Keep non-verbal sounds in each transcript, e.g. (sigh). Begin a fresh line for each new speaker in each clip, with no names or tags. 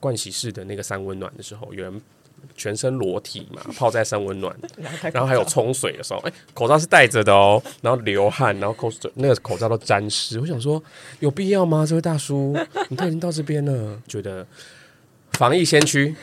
盥洗室的那个三温暖的时候，有人全身裸体嘛，(laughs) 泡在三温暖，然后还有冲水的时候，哎、欸，口罩是戴着的哦，然后流汗，然后口水那个口罩都沾湿。我想说，有必要吗？这位大叔，你都已经到这边了，觉得防疫先驱。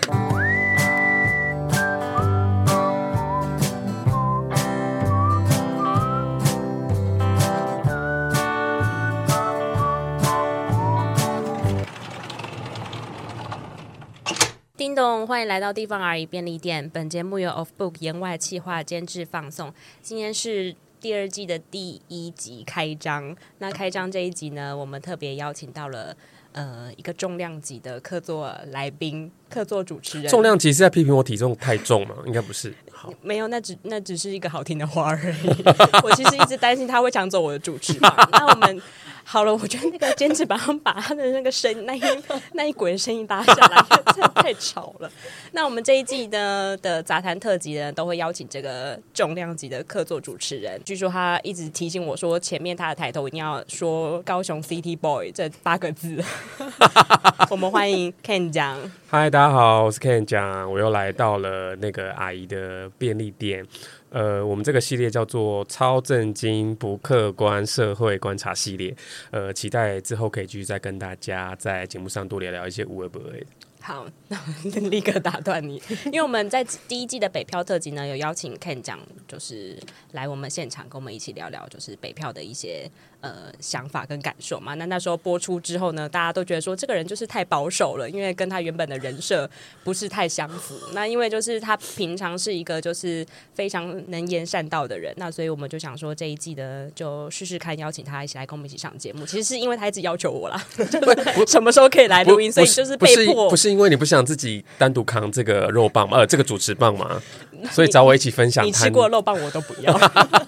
欢迎来到地方而已便利店。本节目由 Off Book 言外企划监制放送。今天是第二季的第一集开张。那开张这一集呢，我们特别邀请到了呃一个重量级的客座来宾、客座主持人。
重量级是在批评我体重太重吗？(laughs) 应该不是。好，
没有，那只那只是一个好听的话而已。(laughs) 我其实一直担心他会抢走我的主持嘛。(laughs) 那我们。好了，我觉得那个坚持把他把他的那个声那一那一股的声音拉下来，真的太吵了。那我们这一季呢的杂谈特辑呢，都会邀请这个重量级的客座主持人。据说他一直提醒我说，前面他的抬头一定要说“高雄 City Boy” 这八个字。我们欢迎 Ken 讲。
嗨，大家好，我是 Ken 讲，我又来到了那个阿姨的便利店。呃，我们这个系列叫做“超正经不客观社会观察”系列，呃，期待之后可以继续再跟大家在节目上多聊聊一些无为不为。
好，那我立刻打断你，(laughs) 因为我们在第一季的北漂特辑呢，有邀请 Ken 讲，就是来我们现场跟我们一起聊聊，就是北漂的一些呃想法跟感受嘛。那那时候播出之后呢，大家都觉得说这个人就是太保守了，因为跟他原本的人设不是太相符。那因为就是他平常是一个就是非常能言善道的人，那所以我们就想说这一季的，就试试看邀请他一起来跟我们一起上节目。其实是因为他一直要求我啦，就 (laughs) 是 (laughs) 什么时候可以来录音，所以就是被迫
不是。因为你不想自己单独扛这个肉棒呃，这个主持棒吗，所以找我一起分享。
你吃过肉棒我都不要，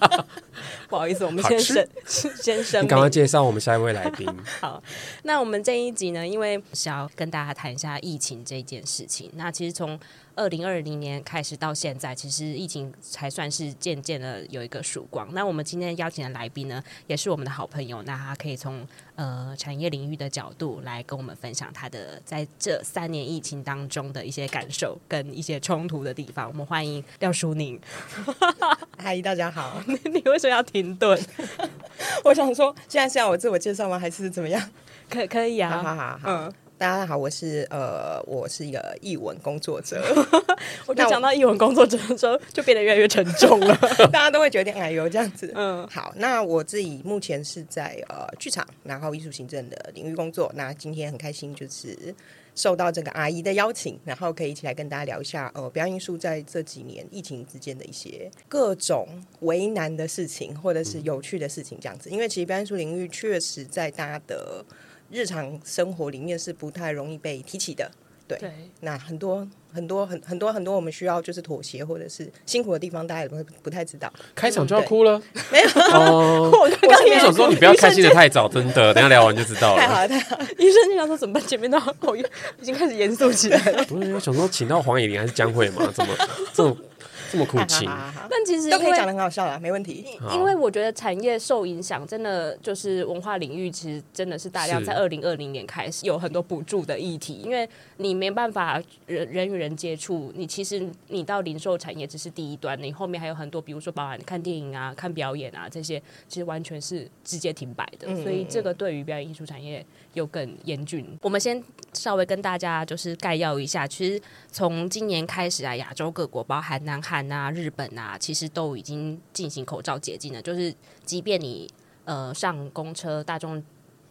(laughs) (laughs) 不好意思，我们 (laughs) 先生先生，
你赶快介绍我们下一位来宾。(laughs)
好，那我们这一集呢，因为是要跟大家谈一下疫情这件事情。那其实从二零二零年开始到现在，其实疫情才算是渐渐的有一个曙光。那我们今天邀请的来宾呢，也是我们的好朋友，那他可以从呃产业领域的角度来跟我们分享他的在这三年疫情当中的一些感受跟一些冲突的地方。我们欢迎廖淑宁。
阿姨，大家好。
你为什么要停顿？(laughs)
我想说，现在是要我自我介绍吗？还是怎么样？
可可以啊，
好好好，好，嗯。大家好，我是呃，我是一个译文工作者。(laughs)
我就讲到译文工作者的时候，就变得越来越沉重了。(laughs)
大家都会觉得哎呦这样子。嗯，好，那我自己目前是在呃剧场，然后艺术行政的领域工作。那今天很开心，就是受到这个阿姨的邀请，然后可以一起来跟大家聊一下呃表演艺术在这几年疫情之间的一些各种为难的事情，或者是有趣的事情这样子。因为其实表演艺术领域确实在大家的。日常生活里面是不太容易被提起的，对。对，那很多很多很很多很多我们需要就是妥协或者是辛苦的地方，大家也不会不太知道。
开场就要哭了？(laughs)
没有。
哦，我刚刚想说你不要开心的太早，真的，(laughs) 等下聊完就知道了。
太好了，太好了。(laughs)
医生经常说怎么办？前面都好已经开始严肃起来了。
不是，我想说请到黄以玲还是江蕙嘛？怎么这种？这么苦情，
但其实
都可以讲得很好笑啦，没问题。
因为我觉得产业受影响，真的就是文化领域，其实真的是大量在二零二零年开始有很多补助的议题，因为你没办法人人与人接触，你其实你到零售产业只是第一端，你后面还有很多，比如说包含看电影啊、看表演啊这些，其实完全是直接停摆的。所以这个对于表演艺术产业又更严峻。我们先稍微跟大家就是概要一下，其实从今年开始啊，亚洲各国包含南韩。啊，日本啊，其实都已经进行口罩解禁了。就是，即便你呃上公车、大众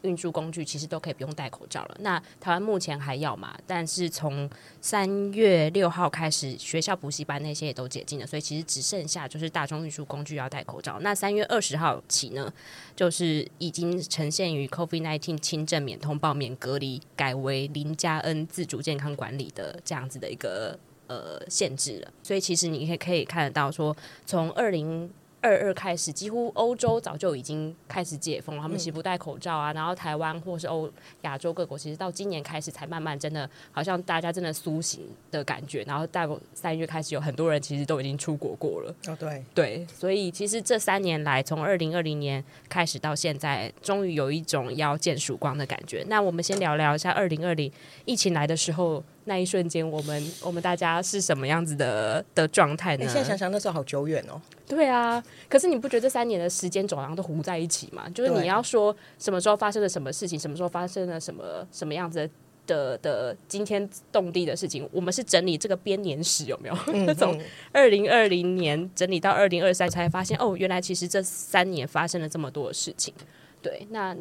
运输工具，其实都可以不用戴口罩了。那台湾目前还要嘛？但是从三月六号开始，学校补习班那些也都解禁了，所以其实只剩下就是大众运输工具要戴口罩。那三月二十号起呢，就是已经呈现于 COVID-19 轻症免通报、免隔离，改为零加 N 自主健康管理的这样子的一个。呃，限制了，所以其实你可以可以看得到说，从二零二二开始，几乎欧洲早就已经开始解封了，他们其实不戴口罩啊。然后台湾或是欧亚洲各国，其实到今年开始才慢慢真的，好像大家真的苏醒的感觉。然后到三月开始，有很多人其实都已经出国过了。
哦，对
对，所以其实这三年来，从二零二零年开始到现在，终于有一种要见曙光的感觉。那我们先聊聊一下二零二零疫情来的时候。那一瞬间，我们我们大家是什么样子的的状态呢？
你现在想想，那时候好久远哦。
对啊，可是你不觉得这三年的时间走廊都糊在一起吗？就是你要说什么时候发生了什么事情，什么时候发生了什么什么样子的的，的惊天动地的事情，我们是整理这个编年史有没有？那 (laughs) 从二零二零年整理到二零二三，才发现哦，原来其实这三年发生了这么多的事情。对，那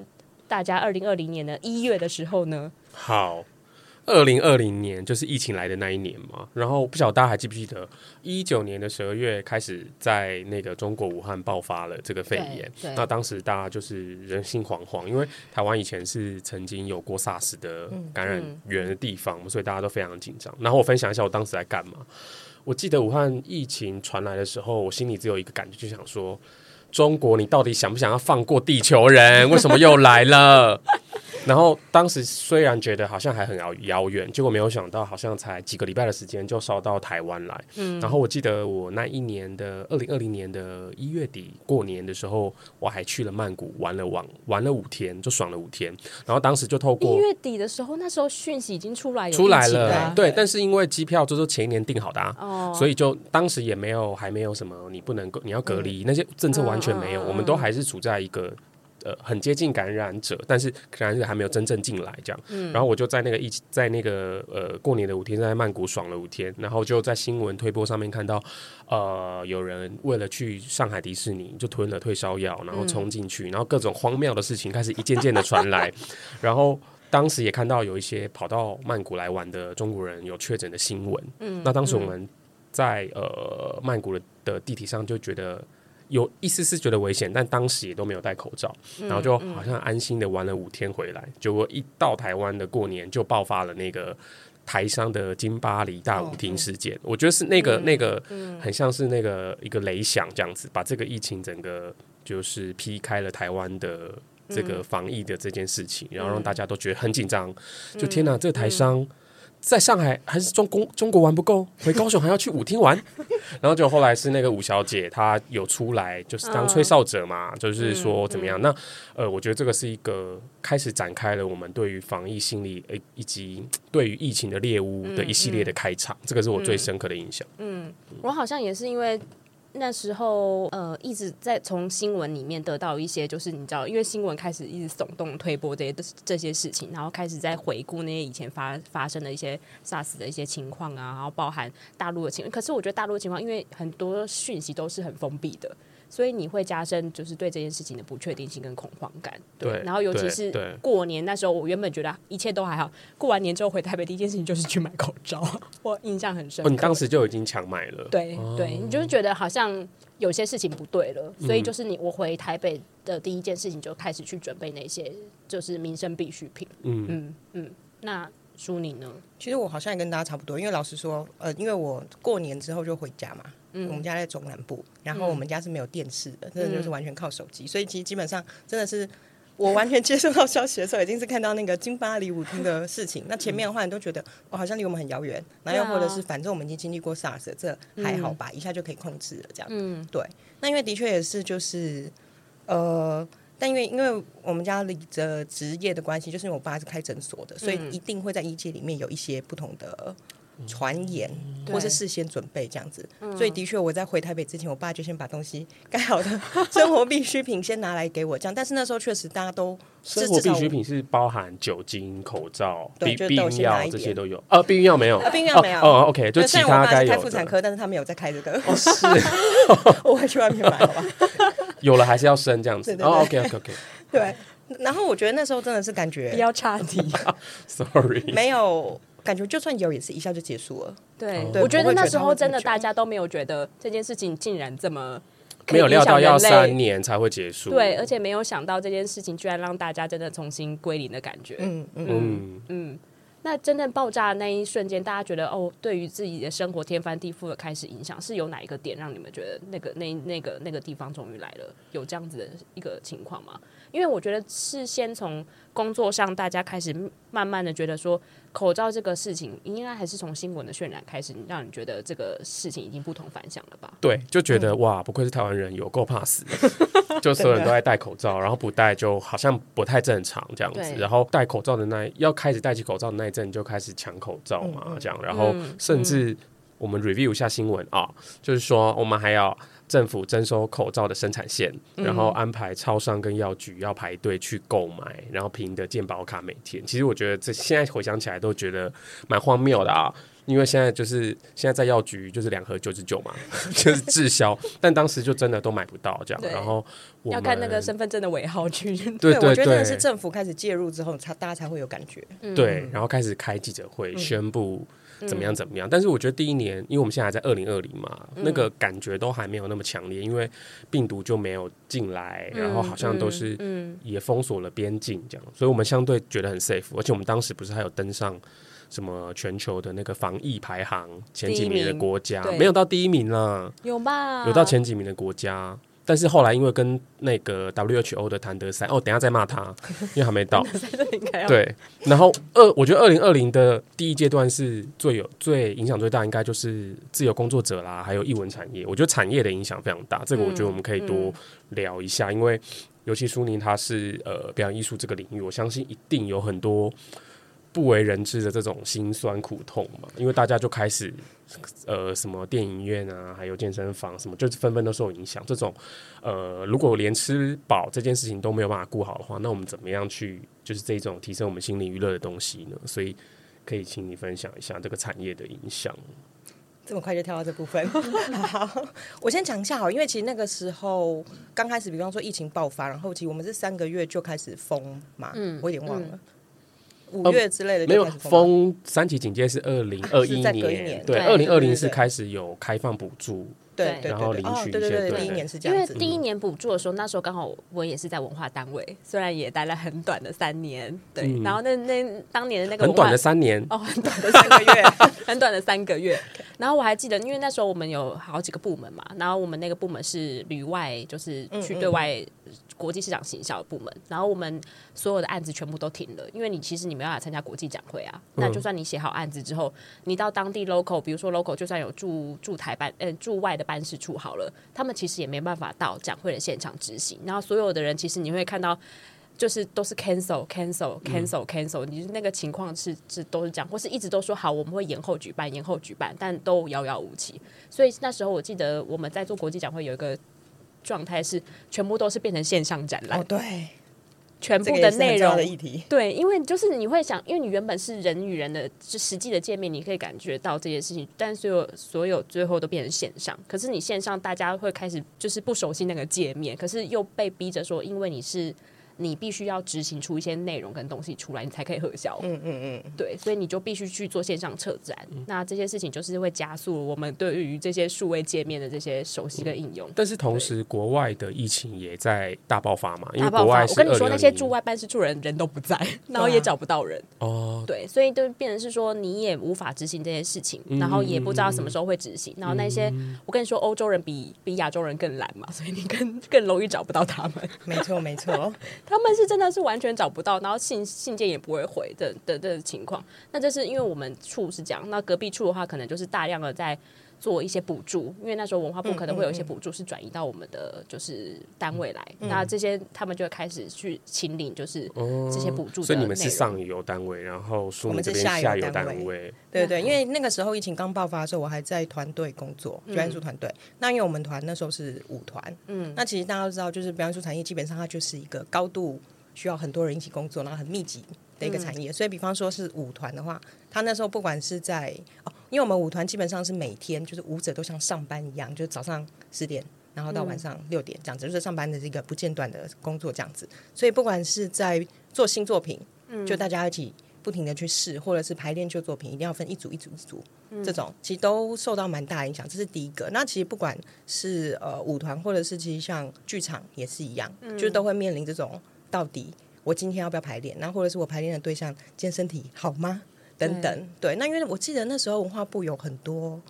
大家二零二零年的一月的时候呢？
好。二零二零年就是疫情来的那一年嘛，然后不晓得大家还记不记得，一九年的十二月开始在那个中国武汉爆发了这个肺炎，那当时大家就是人心惶惶，因为台湾以前是曾经有过 SARS 的感染源的地方，所以大家都非常紧张。然后我分享一下我当时在干嘛。我记得武汉疫情传来的时候，我心里只有一个感觉，就想说：中国，你到底想不想要放过地球人？为什么又来了？然后当时虽然觉得好像还很遥遥远，结果没有想到好像才几个礼拜的时间就烧到台湾来。嗯，然后我记得我那一年的二零二零年的一月底过年的时候，我还去了曼谷玩了玩玩了五天，就爽了五天。然后当时就透过
一月底的时候，那时候讯息已经出来有
出来了，对。但是因为机票就是前一年订好的啊，哦，所以就当时也没有还没有什么你不能够你要隔离，嗯，那些政策完全没有，嗯，我们都还是处在一个。呃，很接近感染者，但是感染者还没有真正进来这样。嗯，然后我就在那个一起在那个呃过年的五天，在曼谷爽了五天，然后就在新闻推播上面看到，呃，有人为了去上海迪士尼就吞了退烧药，然后冲进去，嗯，然后各种荒谬的事情开始一件件的传来，(laughs) 然后当时也看到有一些跑到曼谷来玩的中国人有确诊的新闻。嗯，那当时我们在呃曼谷的的地铁上就觉得。有一丝丝觉得危险，但当时也都没有戴口罩，然后就好像安心的玩了五天回来。结果一到台湾的过年，就爆发了那个台商的金巴黎大舞厅事件。我觉得是那个那个很像是那个一个雷响这样子，把这个疫情整个就是劈开了台湾的这个防疫的这件事情，然后让大家都觉得很紧张。就天哪，这个台商。在上海还是中公中国玩不够，回高雄还要去舞厅玩，(laughs) 然后就后来是那个舞小姐，她有出来就是当吹哨者嘛，嗯、就是说怎么样？嗯、那呃，我觉得这个是一个开始展开了我们对于防疫心理呃，以及对于疫情的猎物的一系列的开场，这个是我最深刻的印象。嗯，
我好像也是因为。那时候，呃，一直在从新闻里面得到一些，就是你知道，因为新闻开始一直耸动推波这些这些事情，然后开始在回顾那些以前发发生的一些 SARS 的一些情况啊，然后包含大陆的情况。可是我觉得大陆的情况，因为很多讯息都是很封闭的。所以你会加深就是对这件事情的不确定性跟恐慌感，对。对，然后尤其是过年那时候，我原本觉得一切都还好。过完年之后回台北，第一件事情就是去买口罩，(laughs) 我印象很深。
哦，你当时就已经抢买了？
对对，你就是觉得好像有些事情不对了，所以就是你我回台北的第一件事情就开始去准备那些就是民生必需品。嗯嗯嗯，那。舒宁呢？
其实我好像也跟大家差不多，因为老实说，呃，因为我过年之后就回家嘛，嗯，我们家在中南部，然后我们家是没有电视的，真的、嗯、就是完全靠手机，所以其实基本上真的是我完全接收到消息的时候，已经是看到那个金巴黎舞厅的事情。(laughs) 那前面的话，你都觉得哦，好像离我们很遥远，然后又或者是反正我们已经经历过 SARS，这还好吧，一下就可以控制了，这样，嗯，对。那因为的确也是就是呃。但因为因为我们家里的职业的关系，就是因为我爸是开诊所的，所以一定会在医界里面有一些不同的传言，嗯、或是事先准备这样子。所以的确，我在回台北之前，我爸就先把东西盖好的 (laughs) 生活必需品先拿来给我，这样。但是那时候确实大家都
生活必需品是包含酒精、口罩、避避孕药这些都有。呃、啊，避孕药没有，
避孕药没有。
哦，OK，就其他该有。
开妇产科，但是他没有在开这个。
哦，是，(laughs)
我会去外面买好吧。
有了还是要生这样子哦，OK，OK，OK。(laughs)
对，然后我觉得那时候真的是感觉 (laughs)
比较差题，(laughs)
Sorry，
没有感觉，就算有也是一下就结束了。
对，我觉得那时候真的大家都没有觉得这件事情竟然这么
没有料到要三年才会结束。
对，而且没有想到这件事情居然让大家真的重新归零的感觉。嗯嗯嗯嗯。那真正爆炸的那一瞬间，大家觉得哦，对于自己的生活天翻地覆的开始影响，是有哪一个点让你们觉得那个那那个那个地方终于来了？有这样子的一个情况吗？因为我觉得是先从工作上，大家开始慢慢的觉得说，口罩这个事情，应该还是从新闻的渲染开始，让你觉得这个事情已经不同凡响了吧？
对，就觉得、嗯、哇，不愧是台湾人，有够怕死，(laughs) 就所有人都爱戴口罩，然后不戴就好像不太正常这样子，然后戴口罩的那要开始戴起口罩的那一阵就开始抢口罩嘛，嗯、这样，然后甚至我们 review 一下新闻啊，就是说我们还要政府征收口罩的生产线，然后安排超商跟药局要排队去购买，然后凭的健保卡每天。其实我觉得这现在回想起来都觉得蛮荒谬的啊，因为现在就是现在在药局就是两盒九十九嘛，(laughs) 就是滞销，(laughs) 但当时就真的都买不到这样。然后我
要看那个身份证的尾号去。(laughs)
对，对，对，我觉得是政府开始介入之后，才大家才会有感觉。
对，然后开始开记者会宣布。怎么样？怎么样？但是我觉得第一年，因为我们现在还在二零二零嘛，那个感觉都还没有那么强烈，因为病毒就没有进来，然后好像都是也封锁了边境这样，所以我们相对觉得很 safe。而且我们当时不是还有登上什么全球的那个防疫排行前几名的国家，没有到第一名啦，
有吧？
有到前几名的国家。但是后来因为跟那个 WHO 的谭德赛哦，等下再骂他，(laughs) 因为还没到。对，然后二，我觉得二零二零的第一阶段是最有最影响最大，应该就是自由工作者啦，还有艺文产业。我觉得产业的影响非常大，这个我觉得我们可以多聊一下，嗯嗯、因为尤其苏宁他是呃表演艺术这个领域，我相信一定有很多。不为人知的这种辛酸苦痛嘛，因为大家就开始，呃，什么电影院啊，还有健身房什么，就是纷纷都受影响。这种，呃，如果连吃饱这件事情都没有办法顾好的话，那我们怎么样去，就是这种提升我们心理娱乐的东西呢？所以，可以请你分享一下这个产业的影响。
这么快就跳到这部分，(laughs) 好，我先讲一下好，因为其实那个时候刚开始，比方说疫情爆发，然后其实我们是三个月就开始封嘛，嗯，我有点忘了。嗯五月之类的、呃、没有
封三级警戒是二零二一年，对，二零二零是开始有开放补助，
对，
然后领取一些，对对
对，第一年是这样子。
因为第一年补助的时候，那时候刚好我也是在文化单位，虽然也待了很短的三年，对，嗯、然后那那当年的那个
很短的三年，
哦，很短的三个月，(laughs) 很短的三个月。然后我还记得，因为那时候我们有好几个部门嘛，然后我们那个部门是旅外，就是去对外。嗯嗯国际市场行销部门，然后我们所有的案子全部都停了，因为你其实你没办法参加国际展会啊。那就算你写好案子之后，你到当地 local，比如说 local，就算有驻驻台办，呃，驻外的办事处好了，他们其实也没办法到展会的现场执行。然后所有的人其实你会看到，就是都是 cancel cancel cancel cancel，你那个情况是是都是这样，或是一直都说好我们会延后举办延后举办，但都遥遥无期。所以那时候我记得我们在做国际展会有一个。状态是全部都是变成线上展览，
哦，对，
全部的内容的议题，对，因为就是你会想，因为你原本是人与人的就实际的见面，你可以感觉到这件事情，但所有所有最后都变成线上，可是你线上大家会开始就是不熟悉那个界面，可是又被逼着说，因为你是。你必须要执行出一些内容跟东西出来，你才可以核销。嗯嗯嗯，对，所以你就必须去做线上策展。嗯、那这些事情就是会加速我们对于这些数位界面的这些熟悉跟应用。
但是同时，国外的疫情也在大爆发嘛？因为
国外，我跟你说，那些驻外办事处人人都不在，然后也找不到人。哦，对，所以就变成是说，你也无法执行这些事情，然后也不知道什么时候会执行。然后那些，我跟你说，欧洲人比比亚洲人更懒嘛，所以你更 (laughs) 更容易找不到他们。
没错，没错。
他们是真的是完全找不到，然后信信件也不会回的的的情况。那这是因为我们处是这样，那隔壁处的话，可能就是大量的在做一些补助，因为那时候文化部可能会有一些补助是转移到我们的就是单位来，那这些他们就会开始去请领，就是这些补助，哦。
所以你们是上游单位，然后我们这边下游单位。
对对，因为那个时候疫情刚爆发的时候，我还在团队工作，表演艺术团队。那因为我们团那时候是舞团，嗯，那其实大家都知道，就是表演艺术产业基本上它就是一个高度。需要很多人一起工作，然后很密集的一个产业。嗯、所以，比方说是舞团的话，他那时候不管是在哦，因为我们舞团基本上是每天就是舞者都像上班一样，就是早上十点，然后到晚上六点这样子，嗯、就是上班的这个不间断的工作这样子。所以，不管是在做新作品，嗯、就大家一起不停的去试，或者是排练旧作品，一定要分一组一组一组，嗯、这种其实都受到蛮大影响。这是第一个。那其实不管是呃舞团，或者是其实像剧场也是一样，嗯、就是都会面临这种。到底我今天要不要排练？然后或者是我排练的对象，今天身体好吗？等等。对，那因为我记得那时候文化部有很多，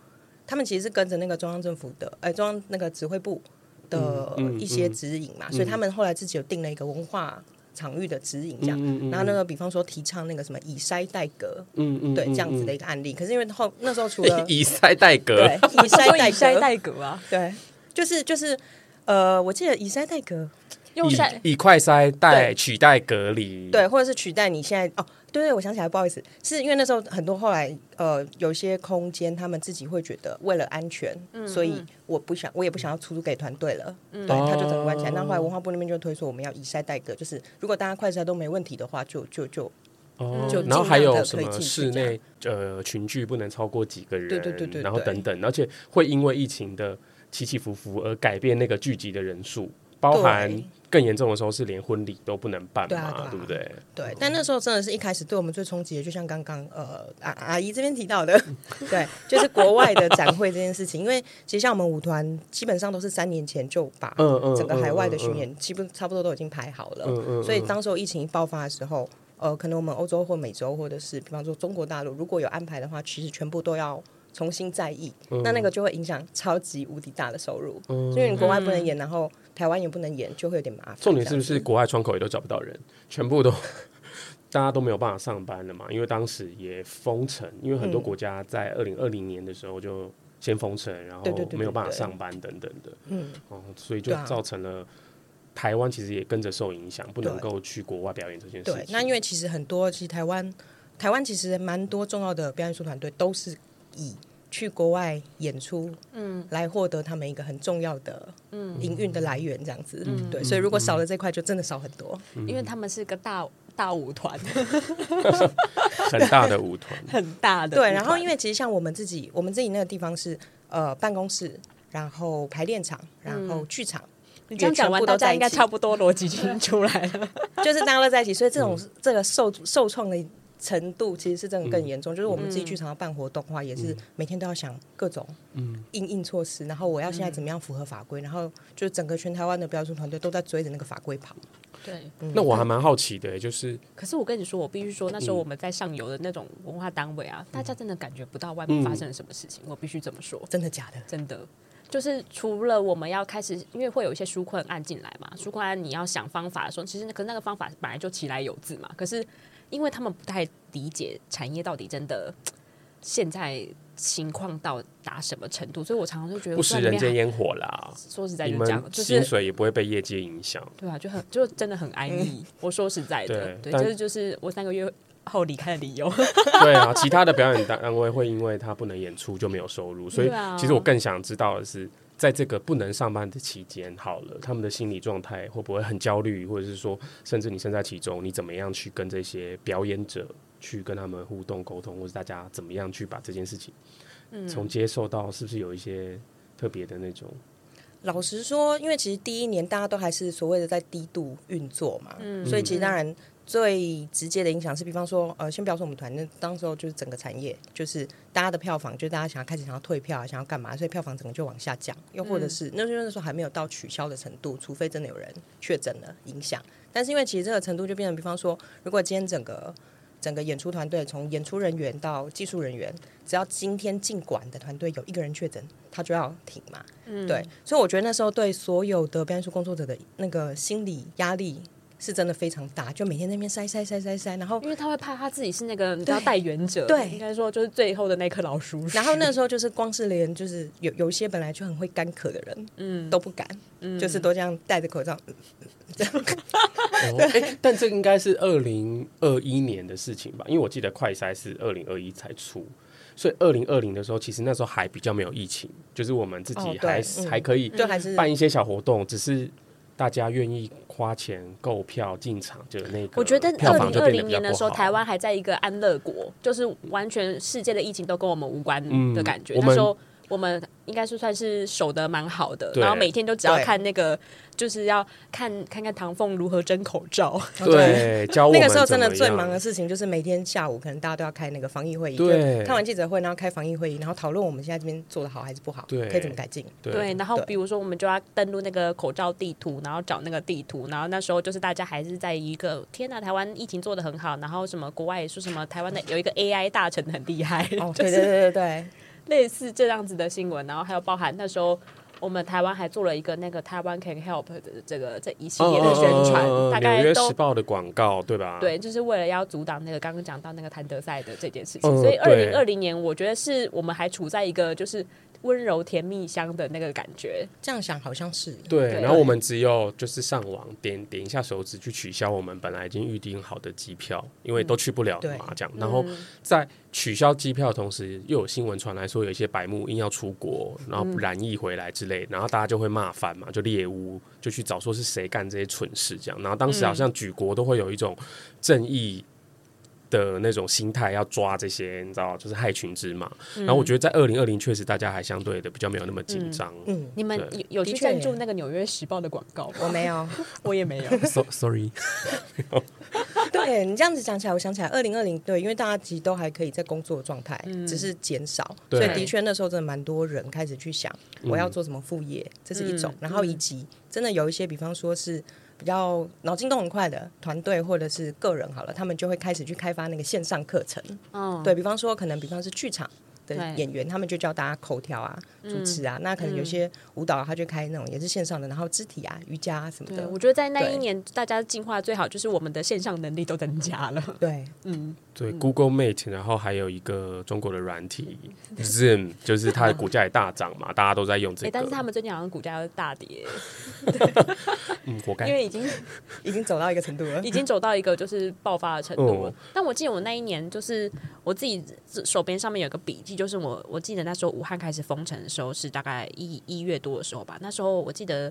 他们其实是跟着那个中央政府的，呃，中央那个指挥部的一些指引嘛，所以他们后来自己有定了一个文化。场域的指引这样，嗯嗯、然后那个比方说提倡那个什么以筛代隔，嗯嗯，对这样子的一个案例。可是因为后那时候除了 (laughs)
以筛代隔，
对以筛代隔 (laughs)
代隔啊，
对，就是就是呃，我记得以筛代隔，
用以以快筛代取代隔离，
对，或者是取代你现在哦。对对，我想起来，不好意思，是因为那时候很多后来呃，有些空间他们自己会觉得为了安全，嗯、所以我不想，我也不想要出租给团队了，嗯、对，他就整个关起来。那后来文化部那边就推说我们要以筛代隔，就是如果大家快筛都没问题的话，就就就
哦，就然后还有什么室内呃群聚不能超过几个人，对对对对，然后等等，而且会因为疫情的起起伏伏而改变那个聚集的人数。包含更严重的时候是连婚礼都不能办嘛，对，啊对，啊、对不对？
对，但那时候真的是一开始对我们最冲击的，就像刚刚呃阿阿姨这边提到的，(laughs) 对，就是国外的展会这件事情。因为其实像我们舞团，基本上都是三年前就把整个海外的巡演，基本差不多都已经排好了。嗯嗯。所以当时候疫情一爆发的时候，呃，可能我们欧洲或美洲，或者是比方说中国大陆，如果有安排的话，其实全部都要重新再议，嗯、那那个就会影响超级无敌大的收入，嗯、所以你国外不能演，然后。台湾也不能演，就会有点麻烦。
重点是不是国外窗口也都找不到人，全部都 (laughs) 大家都没有办法上班了嘛？因为当时也封城，因为很多国家在二零二零年的时候就先封城，然后没有办法上班等等的。嗯，哦，所以就造成了台湾其实也跟着受影响，不能够去国外表演这件事情。对，
那因为其实很多，其实台湾台湾其实蛮多重要的表演艺术团队都是以。去国外演出，嗯，来获得他们一个很重要的嗯。营运的来源，这样子，嗯，对，所以如果少了这块，就真的少很多，
因为他们是个大大舞团，(laughs)
很大的舞团，
很大的，
对。然后，因为其实像我们自己，我们自己那个地方是呃办公室，然后排练场，然后剧场，
你这样讲完，大家应该差不多逻辑已经出来了，(laughs)
就是大家都在一起，所以这种这个受受创的。程度其实是真的更严重，嗯、就是我们自己剧场要办活动的话，嗯、也是每天都要想各种应应措施，然后我要现在怎么样符合法规，嗯、然后就整个全台湾的标准团队都在追着那个法规跑。
对，
嗯、
那我还蛮好奇的，就是，
可是我跟你说，我必须说，那时候我们在上游的那种文化单位啊，嗯、大家真的感觉不到外面发生了什么事情，嗯、我必须这么说，
真的假的？
真的，就是除了我们要开始，因为会有一些纾困案进来嘛，纾困案你要想方法的时候，其实可是那个方法本来就其来有自嘛，可是。因为他们不太理解产业到底真的现在情况到达什么程度，所以我常常就觉得
不食人间烟火啦。
说实在就这样，就是
薪水也不会被业界影响，
对啊，就很就真的很安逸。嗯、(laughs) 我说实在的，对，这但就是我三个月后离开的理由。(laughs)
对啊，(laughs) 其他的表演单位会因为他不能演出就没有收入，所以其实我更想知道的是。在这个不能上班的期间，好了，他们的心理状态会不会很焦虑，或者是说，甚至你身在其中，你怎么样去跟这些表演者去跟他们互动沟通，或者大家怎么样去把这件事情，从接受到是不是有一些特别的那种？
老实说，因为其实第一年大家都还是所谓的在低度运作嘛，嗯，所以其实当然。最直接的影响是，比方说，呃，先不要说我们团，那当时候就是整个产业，就是大家的票房，就是大家想要开始想要退票啊，想要干嘛，所以票房整个就往下降。又或者是、嗯、那时候那时候还没有到取消的程度，除非真的有人确诊了影响。但是因为其实这个程度就变成，比方说，如果今天整个整个演出团队从演出人员到技术人员，只要今天进馆的团队有一个人确诊，他就要停嘛。嗯，对。所以我觉得那时候对所有的表演艺术工作者的那个心理压力。是真的非常大，就每天在那边塞塞塞塞塞，然后
因为他会怕他自己是那个你知道带原者，对，应该说就是最后的那颗老鼠屎。
然后那时候就是光是连就是有有一些本来就很会干咳的人，嗯，都不敢，嗯，就是都这样戴着口罩，这样。(laughs)
哦欸、但这应该是二零二一年的事情吧？因为我记得快筛是二零二一才出，所以二零二零的时候，其实那时候还比较没有疫情，就是我们自己还、哦嗯、还可以，就还是办一些小活动，只是大家愿意。花钱购票进场，就是那个。
我觉得二零二零年的时候，台湾还在一个安乐国，就是完全世界的疫情都跟我们无关的感觉。嗯、那时候我们应该是算是守的蛮好的，然后每天都只要看那个，就是要看看看唐凤如何争口罩。(laughs)
对，教我
那个时候真的最忙的事情就是每天下午可能大家都要开那个防疫会议，
对，
开完记者会然后开防疫会议，然后讨论我们现在这边做的好还是不好，
对，
可以怎么改进。
对，
对，然后比如说我们就要登录那个口罩地图，然后找那个地图，然后那时候就是大家还是在一个天呐，台湾疫情做的很好，然后什么国外也说什么台湾的有一个 AI 大臣很厉害，
哦，对对对对对。
类似这样子的新闻，然后还有包含那时候我们台湾还做了一个那个台湾 Can Help 的这个这一系列的宣
传，
大概都
纽约时报的广告对吧？
对，就是为了要阻挡那个刚刚讲到那个谭德赛的这件事情，所以二零二零年我觉得是我们还处在一个就是。温柔甜蜜香的那个感觉，
这样想好像是
对。然后我们只有就是上网点点一下手指去取消我们本来已经预定好的机票，因为都去不了嘛，这样。然后在取消机票的同时，又有新闻传来说有一些白目硬要出国，然后染疫回来之类，然后大家就会骂翻嘛，就猎巫就去找说是谁干这些蠢事这样。然后当时好像举国都会有一种正义。的那种心态要抓这些，你知道，就是害群之马。嗯、然后我觉得在二零二零，确实大家还相对的比较没有那么紧张。
嗯，嗯，你们有有去赞助那个《纽约时报》的广告？
我没有，(laughs)
我也没有。(laughs)
So, sorry。(laughs)
对你这样子讲起来，我想起来二零二零，对，因为大家其实都还可以在工作状态，
嗯、
只是减少，所以的确那时候真的蛮多人开始去想，我要做什么副业，嗯、这是一种。然后以及真的有一些，比方说是。比较脑筋动很快的团队或者是个人好了，他们就会开始去开发那个线上课程。嗯，对，比方说，可能比方是剧场的演员，他们就教大家口条啊、主持啊。那可能有些舞蹈，他就开那种也是线上的，然后肢体啊、瑜伽啊什么的。
我觉得在那一年，大家进化最好就是我们的线上能力都增加了。
对，(laughs)
嗯，
对，Google Meet，然后还有一个中国的软体 Zoom，就是它的股价也大涨嘛，大家都在用这个。
但是他们最近好像股价又大跌。(laughs)
嗯，活该。
因为已经 (laughs)
已经走到一个程度了，
已经走到一个就是爆发的程度了。但我记得我那一年，就是我自己手边上面有个笔记，就是我我记得那时候武汉开始封城的时候是大概一一月多的时候吧。那时候我记得。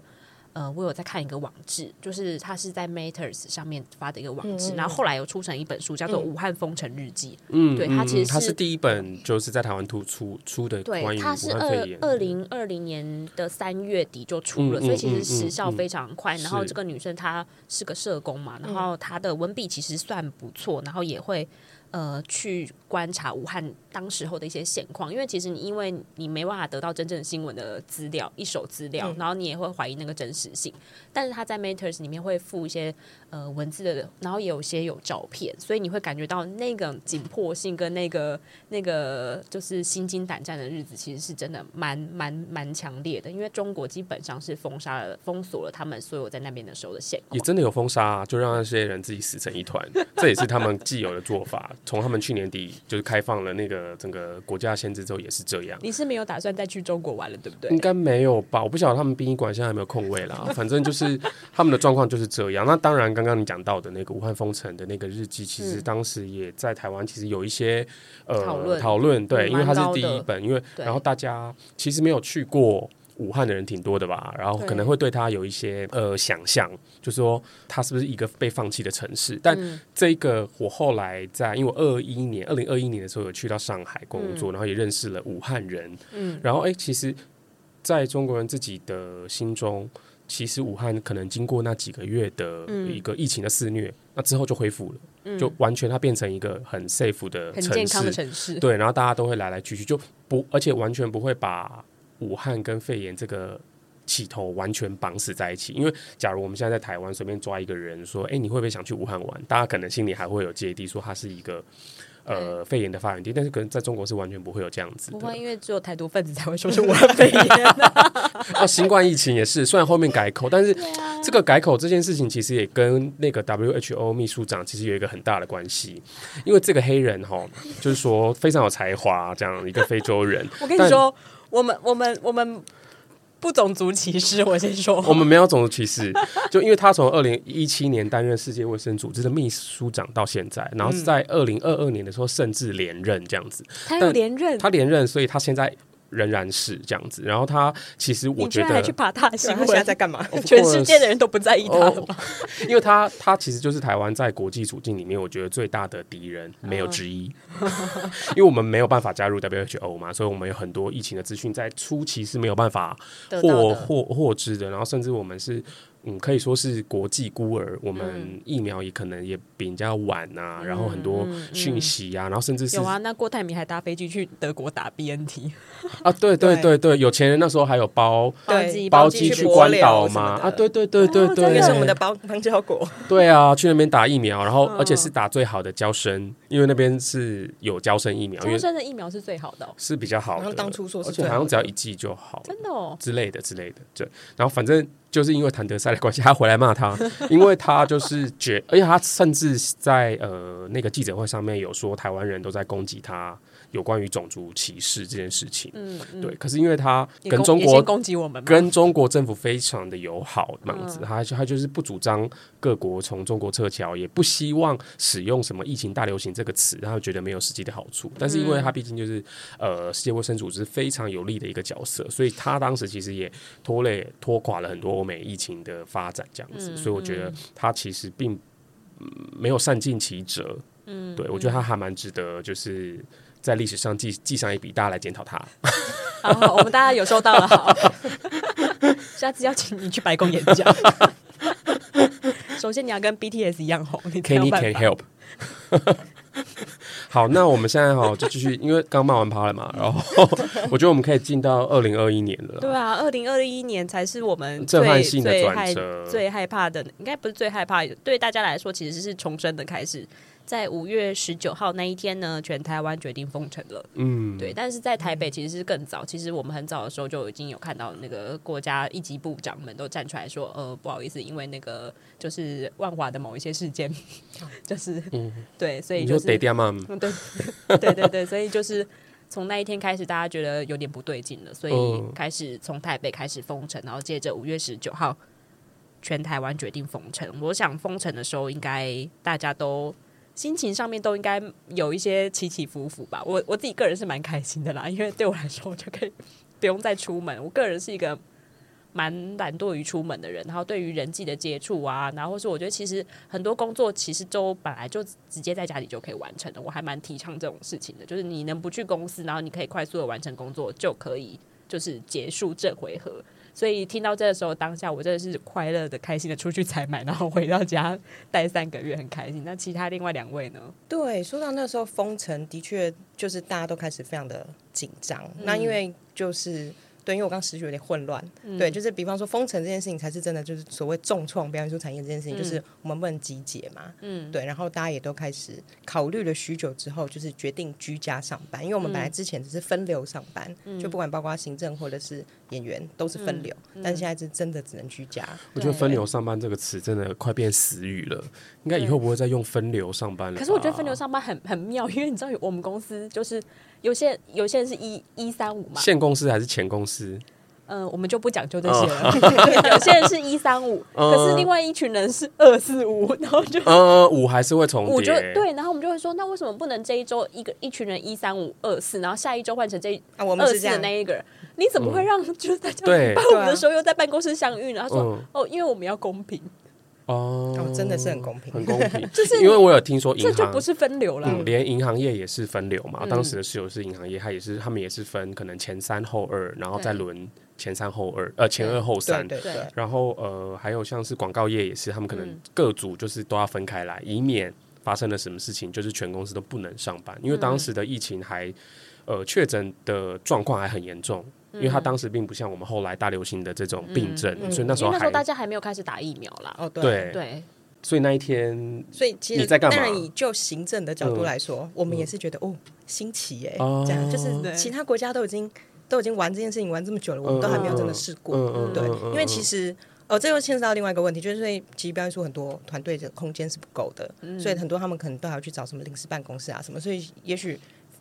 呃，我有在看一个网志，就是他是在 Matters 上面发的一个网志，嗯、然后后来有出成一本书，叫做《武汉封城日记》。嗯，对，他其实是、
嗯、他是第一本，就是在台湾突出出的关于武汉肺炎。对，他是
二二零二零年的三月底就出了，嗯、所以其实时效非常快。嗯嗯嗯、然后这个女生她是个社工嘛，然后她的文笔其实算不错，然后也会呃去观察武汉。当时候的一些现况，因为其实你因为你没办法得到真正新闻的资料，一手资料，嗯、然后你也会怀疑那个真实性。但是他在 Matters 里面会附一些呃文字的，然后也有些有照片，所以你会感觉到那个紧迫性跟那个那个就是心惊胆战的日子，其实是真的蛮蛮蛮强烈的。因为中国基本上是封杀了、封锁了他们所有在那边的时候的线，
也真的有封杀、啊，就让那些人自己死成一团，(laughs) 这也是他们既有的做法。(laughs) 从他们去年底就是开放了那个。整个国家限制之后也是这样。
你是没有打算再去中国玩了，对不对？
应该没有吧？我不晓得他们殡仪馆现在有没有空位啦。反正就是他们的状况就是这样。那当然，刚刚你讲到的那个武汉封城的那个日记，其实当时也在台湾，其实有一些呃讨论。对，因为它是第一本，因为然后大家其实没有去过。武汉的人挺多的吧，然后可能会对他有一些呃想象，就是说他是不是一个被放弃的城市？但这个我后来在，因为我二一年、二零二一年的时候有去到上海工作，然后也认识了武汉人，嗯，然后哎，其实在中国人自己的心中，其实武汉可能经过那几个月的一个疫情的肆虐，那之后就恢复了，就完全它变成一个很 safe 的城市，
很健康的城市，
对，然后大家都会来来去去，就不而且完全不会把。武汉跟肺炎这个起头完全绑死在一起，因为假如我们现在在台湾随便抓一个人说，哎、欸，你会不会想去武汉玩？大家可能心里还会有芥蒂，说他是一个呃肺炎的发源地，但是可能在中国是完全不会有这样子。
不会，因为只有台独分子才会说是武汉肺炎、啊。(laughs)
啊，新冠疫情也是，虽然后面改口，但是这个改口这件事情其实也跟那个 WHO 秘书长其实有一个很大的关系，因为这个黑人哈，就是说非常有才华，这样一个非洲人。
我跟你说。我们我们我们不种族歧视，我先说，(laughs)
我们没有种族歧视，(laughs) 就因为他从二零一七年担任世界卫生组织的秘书长到现在，然后是在二零二二年的时候甚至连任这样子，
他有连任，
他连任，所以他现在仍然是这样子。然后他其实我觉得
还去爬他新闻，(laughs)
他现在在干嘛？
全世界的人都不在意他了吗？(laughs)
因为他他其实就是台湾在国际处境里面，我觉得最大的敌人没有之一。(laughs) 因为我们没有办法加入 WHO 嘛，所以我们有很多疫情的资讯在初期是没有办法获获获知的。然后甚至我们是。嗯，可以说是国际孤儿。我们疫苗也可能也比人家晚啊，嗯、然后很多讯息啊，嗯嗯、然后甚至是
有啊。那郭台铭还搭飞机去德国打 BNT (laughs)
啊，对对对对，有钱人那时候还有包包机去关岛嘛啊，对对对对对，
也是我们的邦邦交国。(laughs)
对啊，去那边打疫苗，然后而且是打最好的交生，因为那边是有交生疫苗，
娇生的疫苗是最好的，
是比较好的。
然后当初说是，
而且好像只要一剂就好，
真的哦
之类的之类的，对。然后反正。就是因为谭德赛的关系，(laughs) 他回来骂他，(laughs) 因为他就是觉，而且他甚至在呃那个记者会上面有说，台湾人都在攻击他。有关于种族歧视这件事情，嗯，嗯对。可是因为他跟中国
攻击我们，
跟中国政府非常的友好，这样子，他就他就是不主张各国从中国撤侨，也不希望使用什么疫情大流行这个词，他觉得没有实际的好处。但是因为他毕竟就是呃世界卫生组织非常有利的一个角色，所以他当时其实也拖累拖垮了很多欧美疫情的发展，这样子。嗯、所以我觉得他其实并没有善尽其责。嗯，对我觉得他还蛮值得，就是。在历史上记记上一笔，大家来检讨他。(laughs)
好，好，我们大家有收到了，好，(laughs) 下次邀请你去白宫演讲。(laughs) 首先你要跟 BTS 一样红，你
Kenny can help。好，那我们现在哈就继续，因为刚骂完趴了嘛，然后我觉得我们可以进到二零二一年了。
对啊，二零二一年才是我们
震撼性的转折，
最害怕的，应该不是最害怕，对大家来说其实是重生的开始。在五月十九号那一天呢，全台湾决定封城了。嗯，对，但是在台北其实是更早。其实我们很早的时候就已经有看到那个国家一级部长们都站出来说：“呃，不好意思，因为那个就是万华的某一些事件，(laughs) 就是、嗯、(laughs) 对，所以就是得掉嘛。(laughs) 对对对对，所以就是从那一天开始，大家觉得有点不对劲了，所以开始从台北开始封城，然后接着五月十九号全台湾决定封城。我想封城的时候，应该大家都。心情上面都应该有一些起起伏伏吧。我我自己个人是蛮开心的啦，(laughs) 因为对我来说，我就可以不用再出门。我个人是一个蛮懒惰于出门的人，然后对于人际的接触啊，然后是我觉得其实很多工作其实都本来就直接在家里就可以完成的。我还蛮提倡这种事情的，就是你能不去公司，然后你可以快速的完成工作，就可以就是结束这回合。所以听到这个时候，当下我真的是快乐的、开心的出去采买，然后回到家待三个月，很开心。那其他另外两位呢？
对，说到那时候封城，的确就是大家都开始非常的紧张。嗯、那因为就是。对，因为我刚时序有点混乱。嗯、对，就是比方说封城这件事情才是真的，就是所谓重创表演艺术产业这件事情，嗯、就是我们不能集结嘛。嗯，对，然后大家也都开始考虑了许久之后，就是决定居家上班，因为我们本来之前只是分流上班，嗯、就不管包括行政或者是演员都是分流，嗯、但现在是真的只能居家。
我觉得“分流上班”这个词真的快变死语了，应该以后不会再用“分流上班”了。
可是我觉得“分流上班很”很很妙，因为你知道，我们公司就是。有些有些人是一一三五嘛，
现公司还是前公司？
嗯、呃，我们就不讲究这些了。哦、(laughs) 有些人是一三五，(laughs) 可是另外一群人是二四五，(laughs) 然后就
呃五还是会重叠。
就对，然后我们就会说，那为什么不能这一周一个一群人一三五二四，然后下一周换成这二四的那一个人？你怎么会让就是大家拜五的时候又在办公室相遇呢？他说、嗯、哦，因为我们要公平。
哦，哦，真的是很公平，
很公平。(laughs) 就是因为我有听说银行，
这就不是分流了，
嗯，连银行业也是分流嘛。嗯、当时的室友是银行业，他也是，他们也是分可能前三后二，然后再轮前三后二，呃，前二后三。对，对，对。然后呃，还有像是广告业也是，他们可能各组就是都要分开来，以免发生了什么事情，就是全公司都不能上班。因为当时的疫情还，呃，确诊的状况还很严重。因为他当时并不像我们后来大流行的这种病症，嗯嗯、所以那时候还
那时候大家还没有开始打疫苗啦。
哦，
对。
对，
所以那一天，
所以其实
你在干嘛？
当然，以就行政的角度来说，嗯、我们也是觉得哦，新奇耶，这样就是其他国家都已经都已经玩这件事情玩这么久了，我们都还没有真的试过。嗯、对，因为其实哦，这又牵涉到另外一个问题，就是因为其实表演出很多团队的空间是不够的，嗯、所以很多他们可能都还要去找什么临时办公室啊什么，所以也许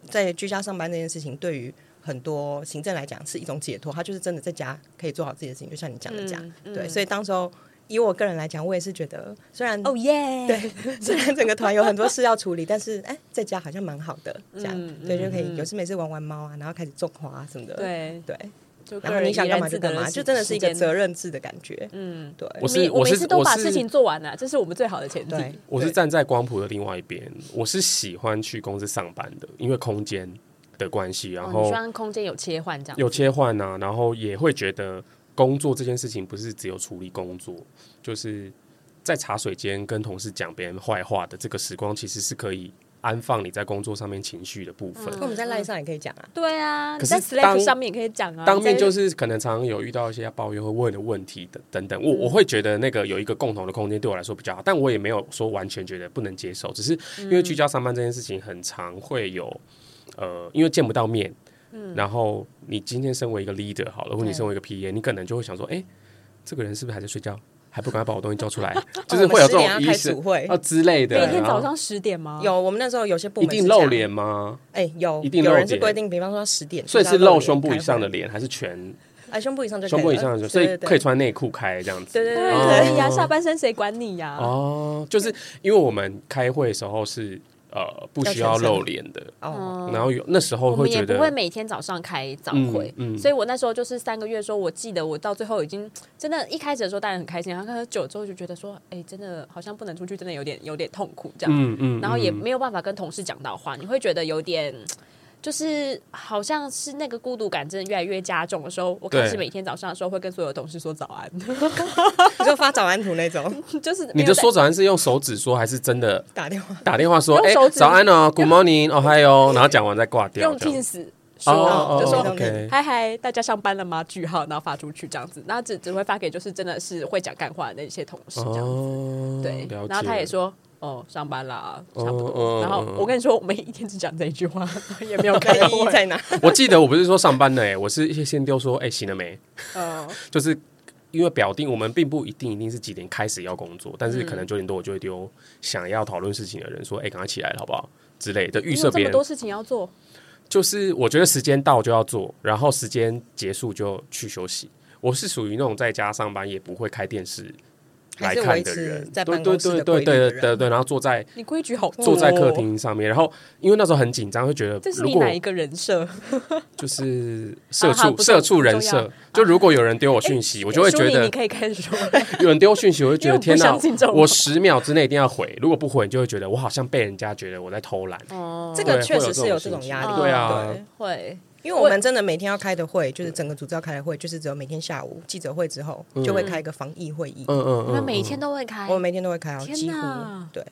在居家上班这件事情对于。很多行政来讲是一种解脱，他就是真的在家可以做好自己的事情，就像你讲的这样，嗯嗯、对。所以当时候以我个人来讲，我也是觉得，虽然
哦耶，(laughs)
对，虽然整个团有很多事要处理，但是哎，在家好像蛮好的，这样，
嗯、
对，就可以有事没事玩玩猫啊，然后开始种花啊什么的，
对
对。
就
然后你想干嘛就干嘛，就真的是一个责任制的感觉。嗯，对。
我是我是
都把事情做完了，这是我们最好的前提。
我是站在光谱的另外一边，我是喜欢去公司上班的，因为空间的关系。然后，
希望空间有切换这样。
有切换啊，然后也会觉得工作这件事情不是只有处理工作，就是在茶水间跟同事讲别人坏话的这个时光，其实是可以。安放你在工作上面情绪的部分。
我们在 LINE 上也可以讲啊。
对啊，
可是
Slack 上面也可以讲啊。
当面就是可能常常有遇到一些要抱怨或问的问题的等等，我我会觉得那个有一个共同的空间对我来说比较好，但我也没有说完全觉得不能接受，只是因为居家上班这件事情很常会有呃，因为见不到面，嗯，然后你今天身为一个 leader 好了，或你身为一个 PA，你可能就会想说，哎、欸，这个人是不是还在睡觉？还不赶快把我东西交出来，(laughs) 就是会有这种仪式会啊之类的。
每天早上十点吗？
有，我们那时候有些部门
一定露脸吗？
哎，有，
一定
有人是规定，比方说十点，
所以是露胸部以上的脸还是全？
哎，胸部以上就
胸部以上的，所以可以穿内裤开这样子。
对对对，可以呀，下半身谁管你呀？
哦，就是因为我们开会的时候是。呃，不需要露脸的哦。然后有那时候会觉得，
也不会每天早上开早会，嗯，所以我那时候就是三个月的时候，我记得我到最后已经真的，一开始的时候当然很开心，然后开始久了之后就觉得说，哎，真的好像不能出去，真的有点有点痛苦这样，嗯嗯，然后也没有办法跟同事讲到话，你会觉得有点。就是好像是那个孤独感真的越来越加重的时候，我开始每天早上的时候会跟所有的同事说早安，(laughs) (laughs)
你就发早安图那种，
就是你的说早安是用手指说还是真的
打电话
打电话说？哎，早安哦，Good morning，哦嗨哟，然后讲完再挂掉。
用 Teams 说，就说嗨嗨，大家上班了吗？句号，然后发出去这样子，然后只只会发给就是真的是会讲干话的那些同事这样子，对，然后他也说。哦，上班啦，差不多。哦、然后我跟你说，我们一天只讲这一句话，(laughs) 也没有 (laughs) 开意义在哪。(laughs)
我记得我不是说上班的哎，我是一先丢说哎，醒了没？嗯，就是因为表定我们并不一定一定是几点开始要工作，但是可能九点多我就会丢想要讨论事情的人说，哎，赶快起来了好不好？之类的预设别人这么
多事情要做，
就是我觉得时间到就要做，然后时间结束就去休息。我是属于那种在家上班也不会开电视。来看的人，
对对对对
对对对对，然后坐在
你规矩好，
坐在客厅上面，然后因为那时候很紧张，会觉得
这是你哪一个人设？(laughs)
就是 (laughs) 社畜，社畜人设。就如果有人丢我讯息，我就会觉得
你可以开始说。(laughs)
有人丢我讯息，我就觉得天哪，我十秒之内一定要回，如果不回，你就会觉得我好像被人家觉得我在偷懒。
哦，这个确实是有这种压力，
对啊，
会。
因为我们真的每天要开的会，就是整个组织要开的会，就是只有每天下午记者会之后就会开一个防疫会议。
嗯嗯，我们每天都会开，
我们每天都会开，几乎对。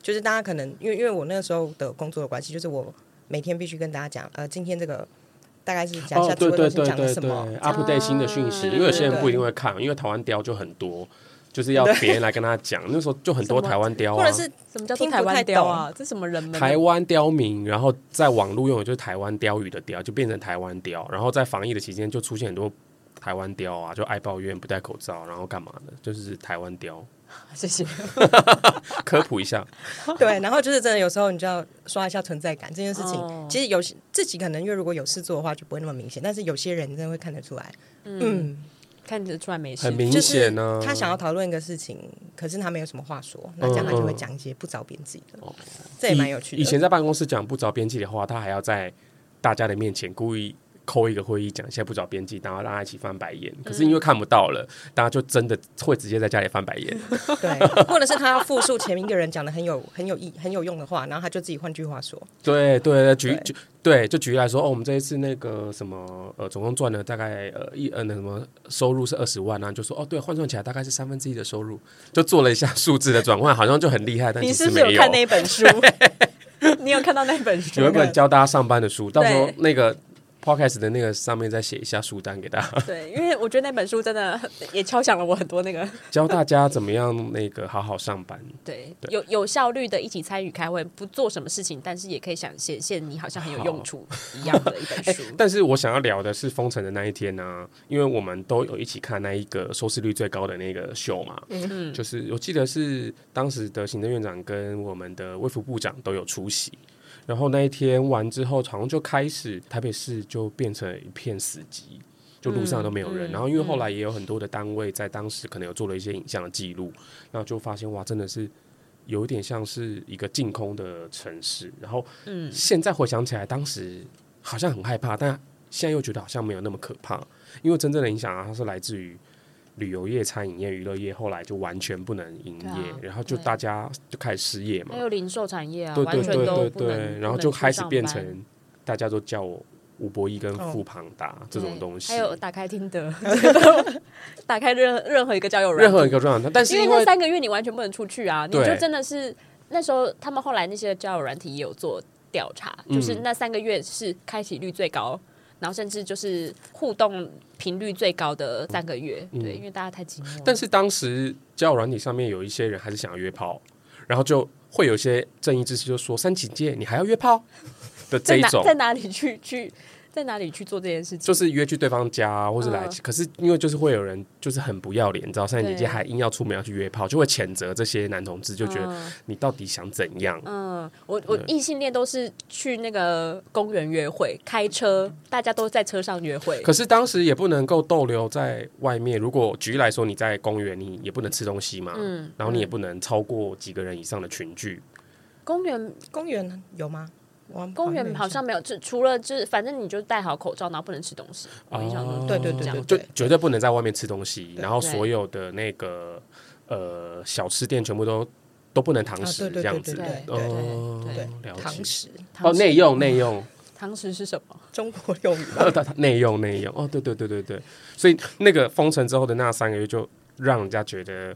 就是大家可能因为因为我那个时候的工作的关系，就是我每天必须跟大家讲，呃，今天这个大概是讲一下，对对对对对
，update 新的讯息，因为有些人不一定会看，因为台湾雕就很多。就是要别人来跟他讲，(laughs) 那时候就很多台湾雕啊，
或者是什么叫台湾雕啊？这什么人？
台湾刁民，然后在网络用的就是台湾刁语的刁，就变成台湾雕。然后在防疫的期间，就出现很多台湾雕啊，就爱抱怨、不戴口罩，然后干嘛的，就是台湾雕。(laughs)
谢谢，(laughs)
科普一下。
对，然后就是真的，有时候你就要刷一下存在感这件事情。哦、其实有些自己可能因为如果有事做的话，就不会那么明显，但是有些人真的会看得出来。嗯。嗯
看得出来没事，
很明显呢、啊。
他想要讨论一个事情，可是他没有什么话说，那这样他就会讲一些不着边际的。这也蛮有趣的。
以前在办公室讲不着边际的话，他还要在大家的面前故意。扣一个会议讲现在不找编辑，然后让他一起翻白眼。可是因为看不到了，大家就真的会直接在家里翻白眼。(laughs)
对，或者是他要复述前面一个人讲的很有很有意很有用的话，然后他就自己换句话说。
对对，举举对，就举例来说，哦，我们这一次那个什么呃，总共赚了大概呃一呃那什么收入是二十万啊，就说哦，对，换算起来大概是三分之一的收入，就做了一下数字的转换，好像就很厉害。但其实没有。
你是不是有看那本书？(laughs) 你有看到那本书？
有一本教大家上班的书，到时候那个。Podcast 的那个上面再写一下书单给大家。(laughs)
对，因为我觉得那本书真的也敲响了我很多那个 (laughs)
教大家怎么样那个好好上班。(laughs)
对，对有有效率的一起参与开会，不做什么事情，但是也可以想显现你好像很有用处一样的一本书。
欸、但是我想要聊的是封城的那一天呢、啊，因为我们都有一起看那一个收视率最高的那个秀嘛。嗯嗯，就是我记得是当时的行政院长跟我们的卫福部长都有出席。然后那一天完之后，好像就开始台北市就变成一片死寂，就路上都没有人。
嗯、
然后因为后来也有很多的单位在当时可能有做了一些影像的记录，然后就发现哇，真的是有一点像是一个净空的城市。然后，嗯，现在回想起来，当时好像很害怕，但现在又觉得好像没有那么可怕，因为真正的影响啊，它是来自于。旅游业、餐饮业、娱乐业后来就完全不能营业，啊、然后就大家就开始失业嘛。
还有零售产业啊，
对对对对
对，
然后就开始变成大家都叫我吴博义跟富庞达、哦、这种东西。
还有打开听得，打开任任何一个交友软
任何一个软件，但是因为，
因为那三个月你完全不能出去啊，你就真的是那时候他们后来那些交友软体也有做调查，就是那三个月是开启率最高。然后甚至就是互动频率最高的三个月，嗯、对，因为大家太寂寞。
但是当时交友软体上面有一些人还是想要约炮，然后就会有一些正义之士就说：“三级戒，你还要约炮？”的这一种
在哪，在哪里去去？在哪里去做这件事情？
就是约去对方家，或是来。嗯、可是因为就是会有人就是很不要脸，你知道，三年级还硬要出门要去约炮，就会谴责这些男同志，就觉得你到底想怎样？
嗯，我我异性恋都是去那个公园约会，开车，大家都在车上约会。
可是当时也不能够逗留在外面。如果举例来说，你在公园，你也不能吃东西嘛。嗯。然后你也不能超过几个人以上的群聚。
公园
公园有吗？
公园好像没有，就除了就是，反正你就戴好口罩，然后不能吃东西。
哦，
对对对，
就绝对不能在外面吃东西。然后所有的那个呃小吃店全部都都不能堂食这样子。
对对
对，堂食
哦，内用内用。
堂食是什么？
中国用语。(laughs)
内用内用哦，对对对对对。所以那个封城之后的那三个月，就让人家觉得。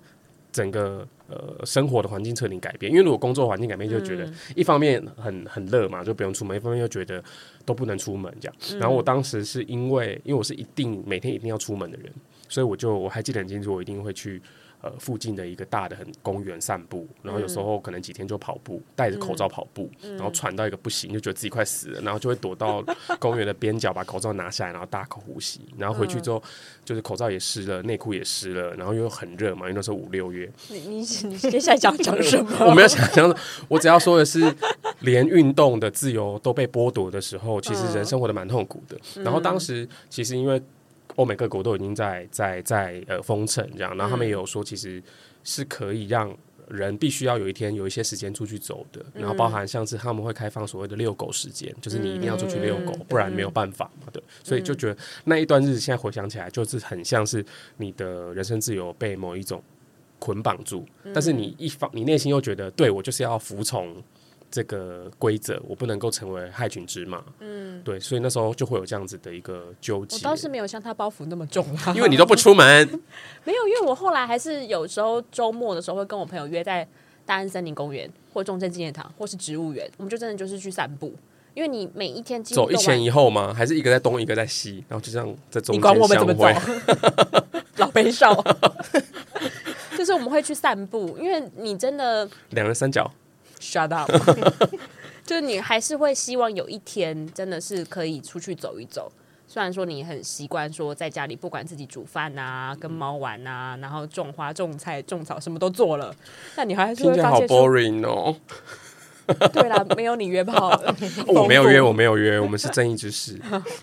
整个呃生活的环境彻底改变，因为如果工作环境改变，就觉得一方面很很热嘛，就不用出门；一方面又觉得都不能出门这样。然后我当时是因为，因为我是一定每天一定要出门的人，所以我就我还记得很清楚，我一定会去。呃，附近的一个大的很公园散步，然后有时候可能几天就跑步，戴着口罩跑步，然后喘到一个不行，就觉得自己快死了，然后就会躲到公园的边角，把口罩拿下来，然后大口呼吸，然后回去之后就是口罩也湿了，内裤也湿了，然后又很热嘛，因为那时候五六月。
你你你接下来讲讲什么？(laughs)
我没有想讲，我只要说的是，连运动的自由都被剥夺的时候，其实人生活的蛮痛苦的。然后当时其实因为。欧美各国都已经在在在呃封城这样，然后他们也有说，其实是可以让人必须要有一天有一些时间出去走的，然后包含像是他们会开放所谓的遛狗时间，就是你一定要出去遛狗，不然没有办法嘛，对，所以就觉得那一段日子现在回想起来，就是很像是你的人生自由被某一种捆绑住，但是你一方你内心又觉得，对我就是要服从。这个规则，我不能够成为害群之马。嗯，对，所以那时候就会有这样子的一个纠结。
我倒是没有像他包袱那么重，
因为你都不出门。(laughs)
没有，因为我后来还是有时候周末的时候会跟我朋友约在大安森林公园，或中正纪念堂，或是植物园，我们就真的就是去散步。因为你每一天
走一前一后吗？还是一个在东，一个在西，然后就这样在中间相会？
你管我们怎么走？(laughs) 老悲少，(laughs) 就是我们会去散步，因为你真的
两人三脚。
Shut up！(laughs) 就是你还是会希望有一天真的是可以出去走一走。虽然说你很习惯说在家里不管自己煮饭啊、跟猫玩啊，然后种花、种菜、种草，什么都做了，但你还是会发现
好 boring 哦。
对啦，没有你约炮，(laughs)
我没有约，我没有约，我们是正义之士。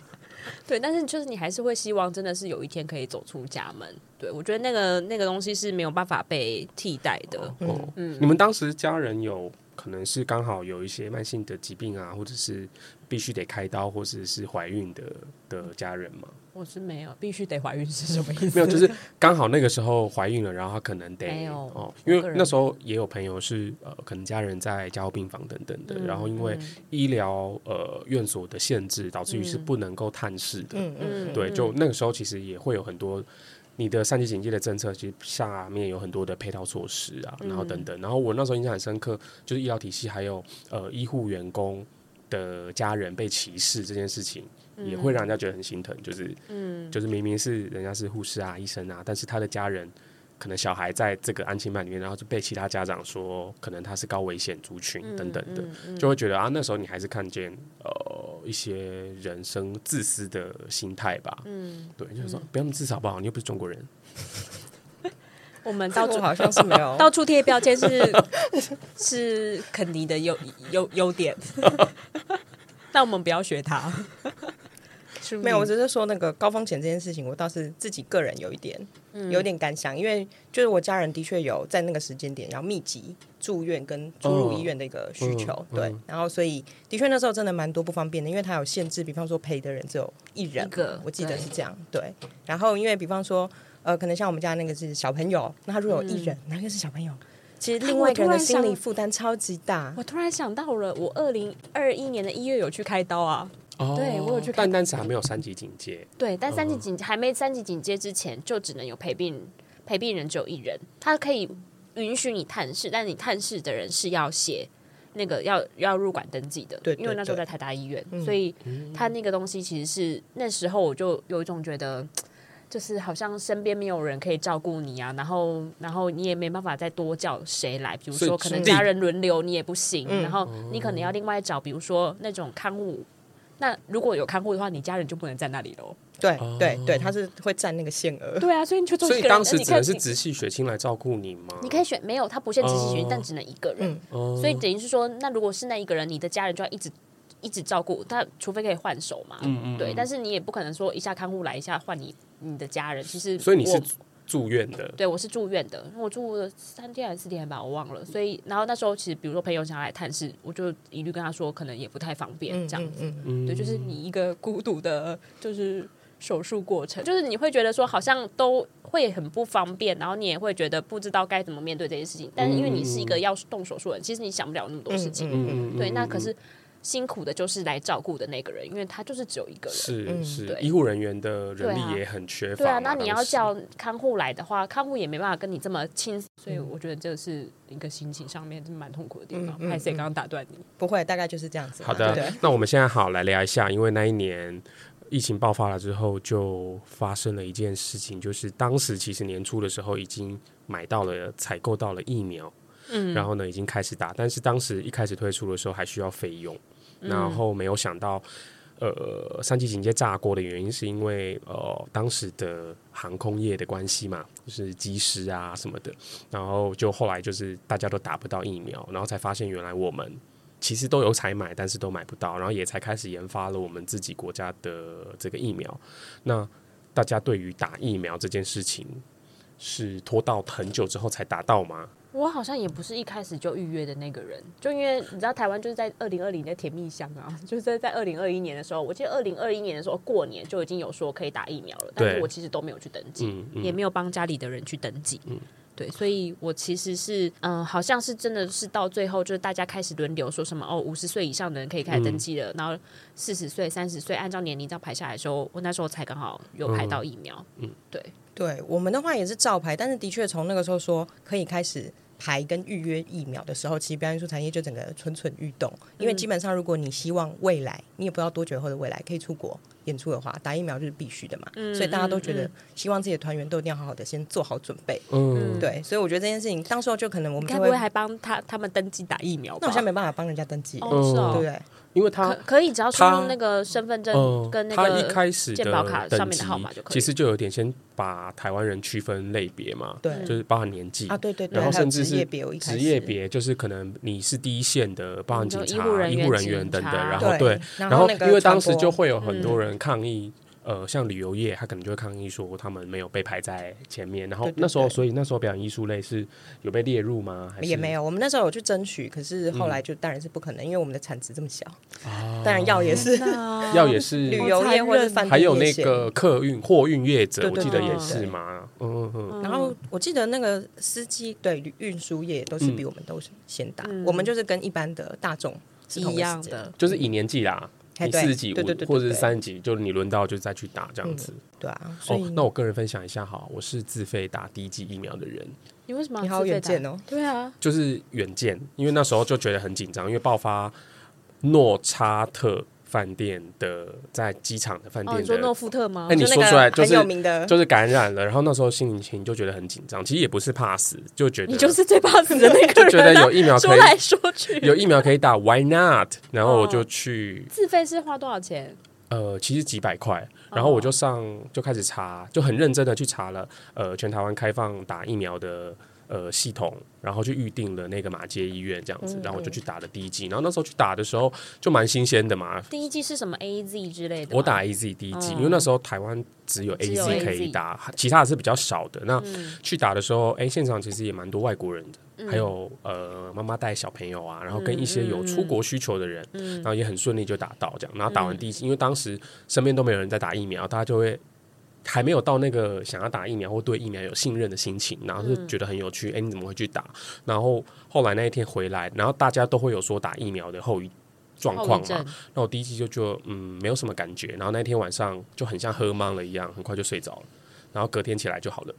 (laughs)
对，但是就是你还是会希望真的是有一天可以走出家门。对，我觉得那个那个东西是没有办法被替代的。
哦，嗯，你们当时家人有？可能是刚好有一些慢性的疾病啊，或者是必须得开刀，或者是怀孕的的家人吗？
我是没有，必须得怀孕是什么意思？
没有，就是刚好那个时候怀孕了，然后他可能得哦，因为那时候也有朋友是呃，可能家人在加护病房等等的，嗯、然后因为医疗呃院所的限制，导致于是不能够探视的。嗯嗯，对，就那个时候其实也会有很多。你的三级警戒的政策，其实下面有很多的配套措施啊，然后等等。然后我那时候印象很深刻，就是医疗体系还有呃医护员工的家人被歧视这件事情，也会让人家觉得很心疼。就是，嗯，就是明明是人家是护士啊、医生啊，但是他的家人。可能小孩在这个安亲班里面，然后就被其他家长说，可能他是高危险族群等等的，嗯嗯嗯、就会觉得啊，那时候你还是看见呃一些人生自私的心态吧。嗯，对，就是说、嗯、不要那么自私好不好？你又不是中国人。(laughs)
我们到处
好像是没有 (laughs)
到处贴标签，是 (laughs) 是肯尼的优优优点。那我们不要学他。诉
没有，我只是说那个高风险这件事情，我倒是自己个人有一点、嗯、有点感想，因为就是我家人的确有在那个时间点，然后密集住院跟住入医院的一个需求，哦、对，然后所以的确那时候真的蛮多不方便的，因为它有限制，比方说陪的人只有一人，我记得是这样，对，对，然后因为比方说呃，可能像我们家那个是小朋友，那他如果有一人，哪、嗯、个是小朋友？其实另外一个人的心理负担超级大。
我突然想到了，我二零二一年的一月有去开刀啊。哦，对我有去看，
但当时还没有三级警戒。
对，但三级警、嗯、还没三级警戒之前，就只能有陪病陪病人只有一人，他可以允许你探视，但你探视的人是要写那个要要入馆登记的。对，对，对，因为那时候在台大医院，嗯、所以他那个东西其实是那时候我就有一种觉得。就是好像身边没有人可以照顾你啊，然后然后你也没办法再多叫谁来，比如说可能家人轮流你也不行，然后你可能要另外找，比如说那种看护。那如果有看护的话，你家人就不能在那里喽。
对对对，他是会占那个限额。
对啊，所以你就做一个人。
所以当时只能是直系血亲来照顾你吗？
你可以选没有，他不限直系血亲，但只能一个人。所以等于是说，那如果是那一个人，你的家人就要一直。一直照顾他，除非可以换手嘛。嗯嗯。对，但是你也不可能说一下看护来，一下换你你的家人。其实，
所以你是住院的。
对，我是住院的。我住了三天还是四天吧，我忘了。所以，然后那时候其实，比如说朋友想要来探视，我就一律跟他说，可能也不太方便这样子。嗯嗯。对，就是你一个孤独的，就是手术过程，就是你会觉得说好像都会很不方便，然后你也会觉得不知道该怎么面对这些事情。但是因为你是一个要动手术的人，其实你想不了那么多事情。嗯嗯。对，那可是。辛苦的就是来照顾的那个人，因为他就是只有一个人。
是是，医护人员的人力也很缺乏。
对啊，那你要叫看护来的话，看护也没办法跟你这么亲，所以我觉得这是一个心情上面是蛮痛苦的地方。还是刚刚打断你？
不会，大概就是这样子。
好的，那我们现在好来聊一下，因为那一年疫情爆发了之后，就发生了一件事情，就是当时其实年初的时候已经买到了、采购到了疫苗，嗯，然后呢已经开始打，但是当时一开始推出的时候还需要费用。然后没有想到，呃，三级警戒炸锅的原因是因为呃当时的航空业的关系嘛，就是机师啊什么的，然后就后来就是大家都打不到疫苗，然后才发现原来我们其实都有采买，但是都买不到，然后也才开始研发了我们自己国家的这个疫苗。那大家对于打疫苗这件事情是拖到很久之后才打到吗？
我好像也不是一开始就预约的那个人，就因为你知道台湾就是在二零二零的甜蜜乡啊，(laughs) 就是在在二零二一年的时候，我记得二零二一年的时候过年就已经有说可以打疫苗了，但是我其实都没有去登记，嗯嗯、也没有帮家里的人去登记，嗯、对，所以我其实是嗯、呃，好像是真的是到最后就是大家开始轮流说什么哦，五十岁以上的人可以开始登记了，嗯、然后四十岁、三十岁按照年龄这样排下来的时候，我那时候才刚好有排到疫苗，嗯，嗯对，
对我们的话也是照排，但是的确从那个时候说可以开始。排跟预约疫苗的时候，其实表演艺术产业就整个蠢蠢欲动，因为基本上如果你希望未来，你也不知道多久后的未来可以出国演出的话，打疫苗就是必须的嘛。嗯、所以大家都觉得希望自己的团员都一定要好好的先做好准备。嗯，对，所以我觉得这件事情，当时候就可能我们该不会
还帮他他们登记打疫苗？
那我现在没办法帮人家登记，
哦是哦、
对不对？
因为他
可以只要输入那个身份证跟那个健保卡上面的号码就可以。
其实就有点先把台湾人区分类别嘛，
对，
就是包含年纪
啊，对对，
然后甚至是职业别，就是可能你是第一线的，包含警察、医护人员等等，然后对，然后因为当时就会有很多人抗议。呃，像旅游业，他可能就会抗议说他们没有被排在前面。然后那时候，所以那时候表演艺术类是有被列入吗？还是
也没有。我们那时候有去争取，可是后来就当然是不可能，因为我们的产值这么小。当然药也是，(laughs)
药也是
旅游业或者是
还有那个客运货运业者，我记得也是嘛。嗯嗯。
然后我记得那个司机对运输业都是比我们都先打，我们就是跟一般的大众是一样的，
就是以年纪啦。你四十几，或者是三十几，就你轮到就再去打这样子。
对啊，
哦，那我个人分享一下哈，我是自费打第一剂疫苗的人。
你为什么？
你好远见哦。
对啊，
就是远见，因为那时候就觉得很紧张，因为爆发诺查特。饭店的在机场的饭店，
你说诺富特吗？
哎，你说出来就是就是感染了，然后那时候心情就觉得很紧张。其实也不是怕死，就觉得
你就是最怕死的那个人，(laughs)
就觉得有疫苗可以
说来说去，
有疫苗可以打，Why not？然后我就去。
自费是花多少钱？
呃，其实几百块，然后我就上就开始查，就很认真的去查了。呃，全台湾开放打疫苗的。呃系统，然后就预定了那个马街医院这样子，
嗯、
然后我就去打了第一剂。然后那时候去打的时候就蛮新鲜的嘛。
第一剂是什么 A Z 之类的？
我打 A Z 第一剂，嗯、因为那时候台湾只有 A Z 可以打，
嗯、
其他的是比较少的。那去打的时候，哎，现场其实也蛮多外国人的。还有呃，妈妈带小朋友啊，然后跟一些有出国需求的人，嗯嗯、然后也很顺利就打到这样。然后打完第一剂，嗯、因为当时身边都没有人在打疫苗，大家就会还没有到那个想要打疫苗或对疫苗有信任的心情，然后就觉得很有趣。哎、嗯，你怎么会去打？然后后来那一天回来，然后大家都会有说打疫苗的后遗状况嘛。那我第一剂就就嗯没有什么感觉，然后那天晚上就很像喝懵了一样，很快就睡着了，然后隔天起来就好了。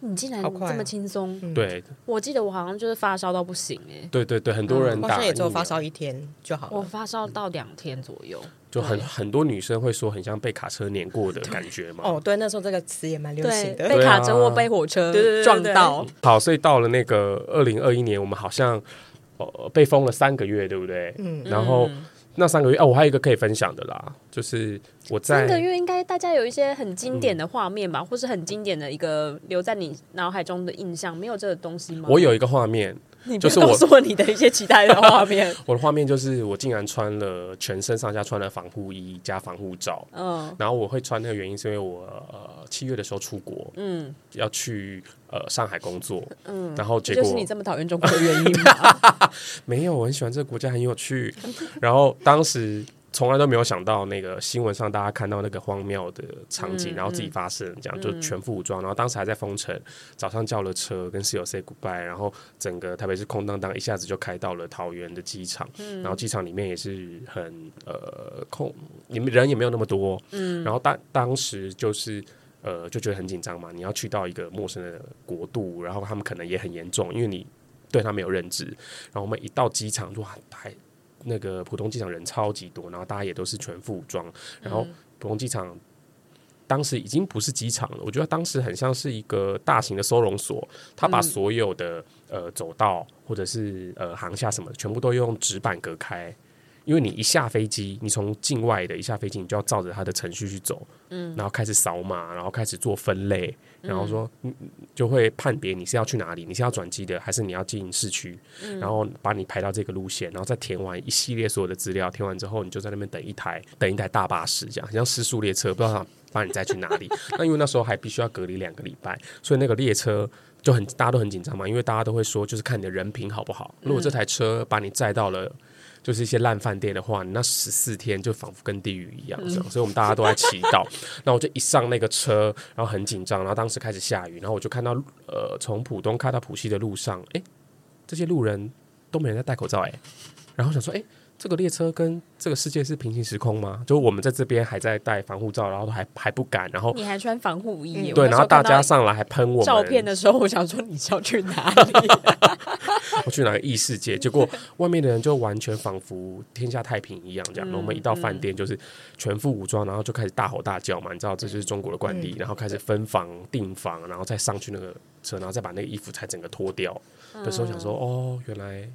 你竟然这么轻松？啊嗯、
对，
我记得我好像就是发烧到不行哎、欸。
对对对，很多人打、嗯、
好像也只有发烧一天就好了。
我发烧到两天左右，
就很很多女生会说很像被卡车碾过的感觉嘛。
哦，对，那时候这个词也蛮流行的，
被卡车或被火车撞到。
好，所以到了那个二零二一年，我们好像呃被封了三个月，对不对？嗯，然后。嗯那三个月哦，我还有一个可以分享的啦，就是我在
三个月应该大家有一些很经典的画面吧，嗯、或是很经典的一个留在你脑海中的印象，没有这个东西吗？
我有一个画面。
就是我你的一些期待的画面。(laughs)
我的画面就是我竟然穿了全身上下穿了防护衣加防护罩。嗯，然后我会穿那个原因是因为我呃七月的时候出国，嗯，要去呃上海工作，嗯，然后结果
就是你这么讨厌中国的原因吗？(laughs)
没有，我很喜欢这个国家，很有趣。(laughs) 然后当时。从来都没有想到那个新闻上大家看到那个荒谬的场景，嗯、然后自己发生这样，嗯、就全副武装，然后当时还在封城，早上叫了车跟室友 say goodbye，然后整个台北是空荡荡，一下子就开到了桃园的机场，嗯、然后机场里面也是很呃空，你们人也没有那么多，嗯，然后当当时就是呃就觉得很紧张嘛，你要去到一个陌生的国度，然后他们可能也很严重，因为你对他没有认知，然后我们一到机场就还。那个浦东机场人超级多，然后大家也都是全副武装。然后浦东机场当时已经不是机场了，我觉得当时很像是一个大型的收容所，他把所有的呃走道或者是呃航厦什么的，全部都用纸板隔开。因为你一下飞机，你从境外的一下飞机，你就要照着它的程序去走，嗯，然后开始扫码，然后开始做分类，然后说，嗯，就会判别你是要去哪里，你是要转机的，还是你要进市区，嗯，然后把你排到这个路线，然后再填完一系列所有的资料，填完之后，你就在那边等一台，等一台大巴士，这样像失速列车，不知道把你载去哪里。(laughs) 那因为那时候还必须要隔离两个礼拜，所以那个列车就很大家都很紧张嘛，因为大家都会说，就是看你的人品好不好。如果这台车把你载到了。就是一些烂饭店的话，你那十四天就仿佛跟地狱一样，这样，嗯、所以我们大家都在祈祷。(laughs) 那我就一上那个车，然后很紧张，然后当时开始下雨，然后我就看到，呃，从浦东开到浦西的路上，哎、欸，这些路人都没人在戴口罩、欸，哎，然后想说，哎、欸。这个列车跟这个世界是平行时空吗？就我们在这边还在戴防护罩，然后还还不敢，然后
你还穿防护衣，
对，然后大家上来还喷我们。
照片的时候，我想说你是要去哪里？(laughs)
我去哪个异世界？结果外面的人就完全仿佛天下太平一样，这样。然后我们一到饭店就是全副武装，然后就开始大吼大叫嘛，你知道这就是中国的惯例，然后开始分房订房，然后再上去那个车，然后再把那个衣服才整个脱掉的时候，想说哦，原来。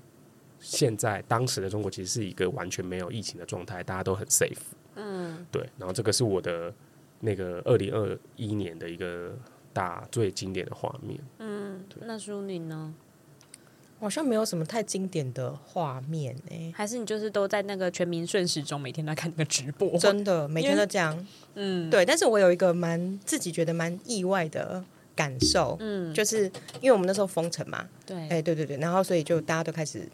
现在当时的中国其实是一个完全没有疫情的状态，大家都很 safe。嗯，对。然后这个是我的那个二零二一年的一个大最经典的画面。
嗯，对那淑女呢？
好像没有什么太经典的画面诶、欸，
还是你就是都在那个全民顺时钟，每天都在看那个直播？
真的，(laughs) 每天都这样。嗯，对。但是我有一个蛮自己觉得蛮意外的感受，嗯，就是因为我们那时候封城嘛，
对，哎、
欸，对对对，然后所以就大家都开始。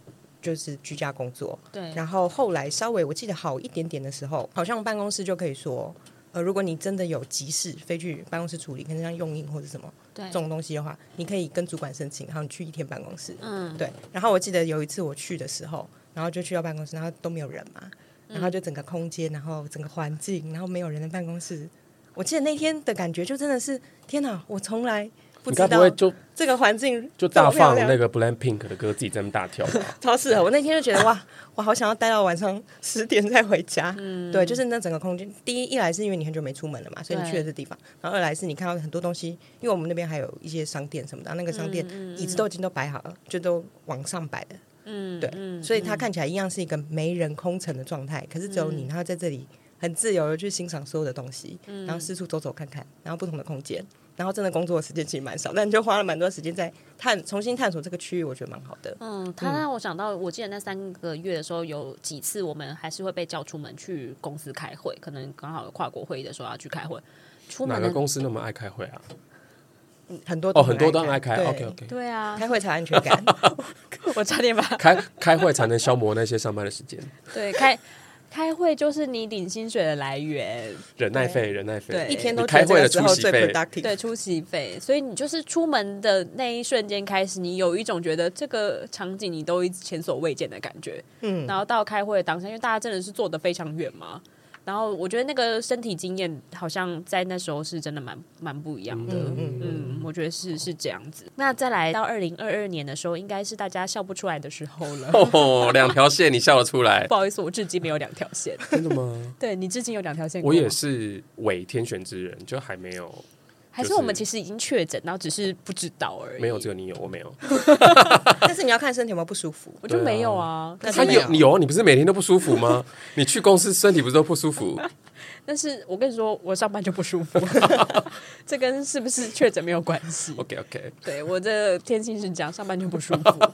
就是居家工作，
对。
然后后来稍微我记得好一点点的时候，好像办公室就可以说，呃，如果你真的有急事飞去办公室处理，可能像用印或者什么对这种东西的话，你可以跟主管申请，然后你去一天办公室，嗯，对。然后我记得有一次我去的时候，然后就去到办公室，然后都没有人嘛，然后就整个空间，然后整个环境，然后没有人的办公室，我记得那天的感觉就真的是天哪，我
从来。不会就
这个环境
就大放那个 Blank Pink 的歌，自己在那大跳吧？(laughs)
超适合！我那天就觉得哇，我好想要待到晚上十点再回家。嗯，对，就是那整个空间。第一，一来是因为你很久没出门了嘛，所以你去了这地方；然后二来是你看到很多东西，因为我们那边还有一些商店什么的，那个商店椅子都已经都摆好了，就都往上摆的。嗯，对，所以它看起来一样是一个没人空城的状态，可是只有你，然后在这里很自由的去欣赏所有的东西，然后四处走走看看，然后不同的空间。然后真的工作的时间其实蛮少，但就花了蛮多时间在探重新探索这个区域，我觉得蛮好的。
嗯，他让我想到，我记得那三个月的时候，有几次我们还是会被叫出门去公司开会，可能刚好有跨国会议的时候要去开会。出门
哪个公司那么爱开会啊？
很多
哦，很多都很爱
开。
OK OK，
对啊，
开会才安全感。(laughs)
我差点把
开开会才能消磨那些上班的时间。
对，开。开会就是你领薪水的来源，
忍耐费，忍耐费，
对，
一天都
开会的出席
费，
对，出席费。所以你就是出门的那一瞬间开始，你有一种觉得这个场景你都前所未见的感觉，嗯，然后到开会的当下，因为大家真的是坐的非常远嘛。然后我觉得那个身体经验好像在那时候是真的蛮蛮不一样的，嗯，嗯，嗯，我觉得是是这样子。那再来到二零二二年的时候，应该是大家笑不出来的时候了。
哦，两条线你笑得出来？(laughs)
不好意思，我至今没有两条线。
真的吗？
对，你至今有两条线。
我也是伪天选之人，就还没有。
还是我们其实已经确诊，然后只是不知道而已。
没有，只有你有，我没有。(laughs)
但是你要看身体有没有不舒服，
我就没有啊。
他有，你有，你不是每天都不舒服吗？(laughs) 你去公司身体不是都不舒服？(laughs)
但是我跟你说，我上班就不舒服，这跟是不是确诊没有关系。
OK OK，
对，我的天性是这样，上班就不舒服。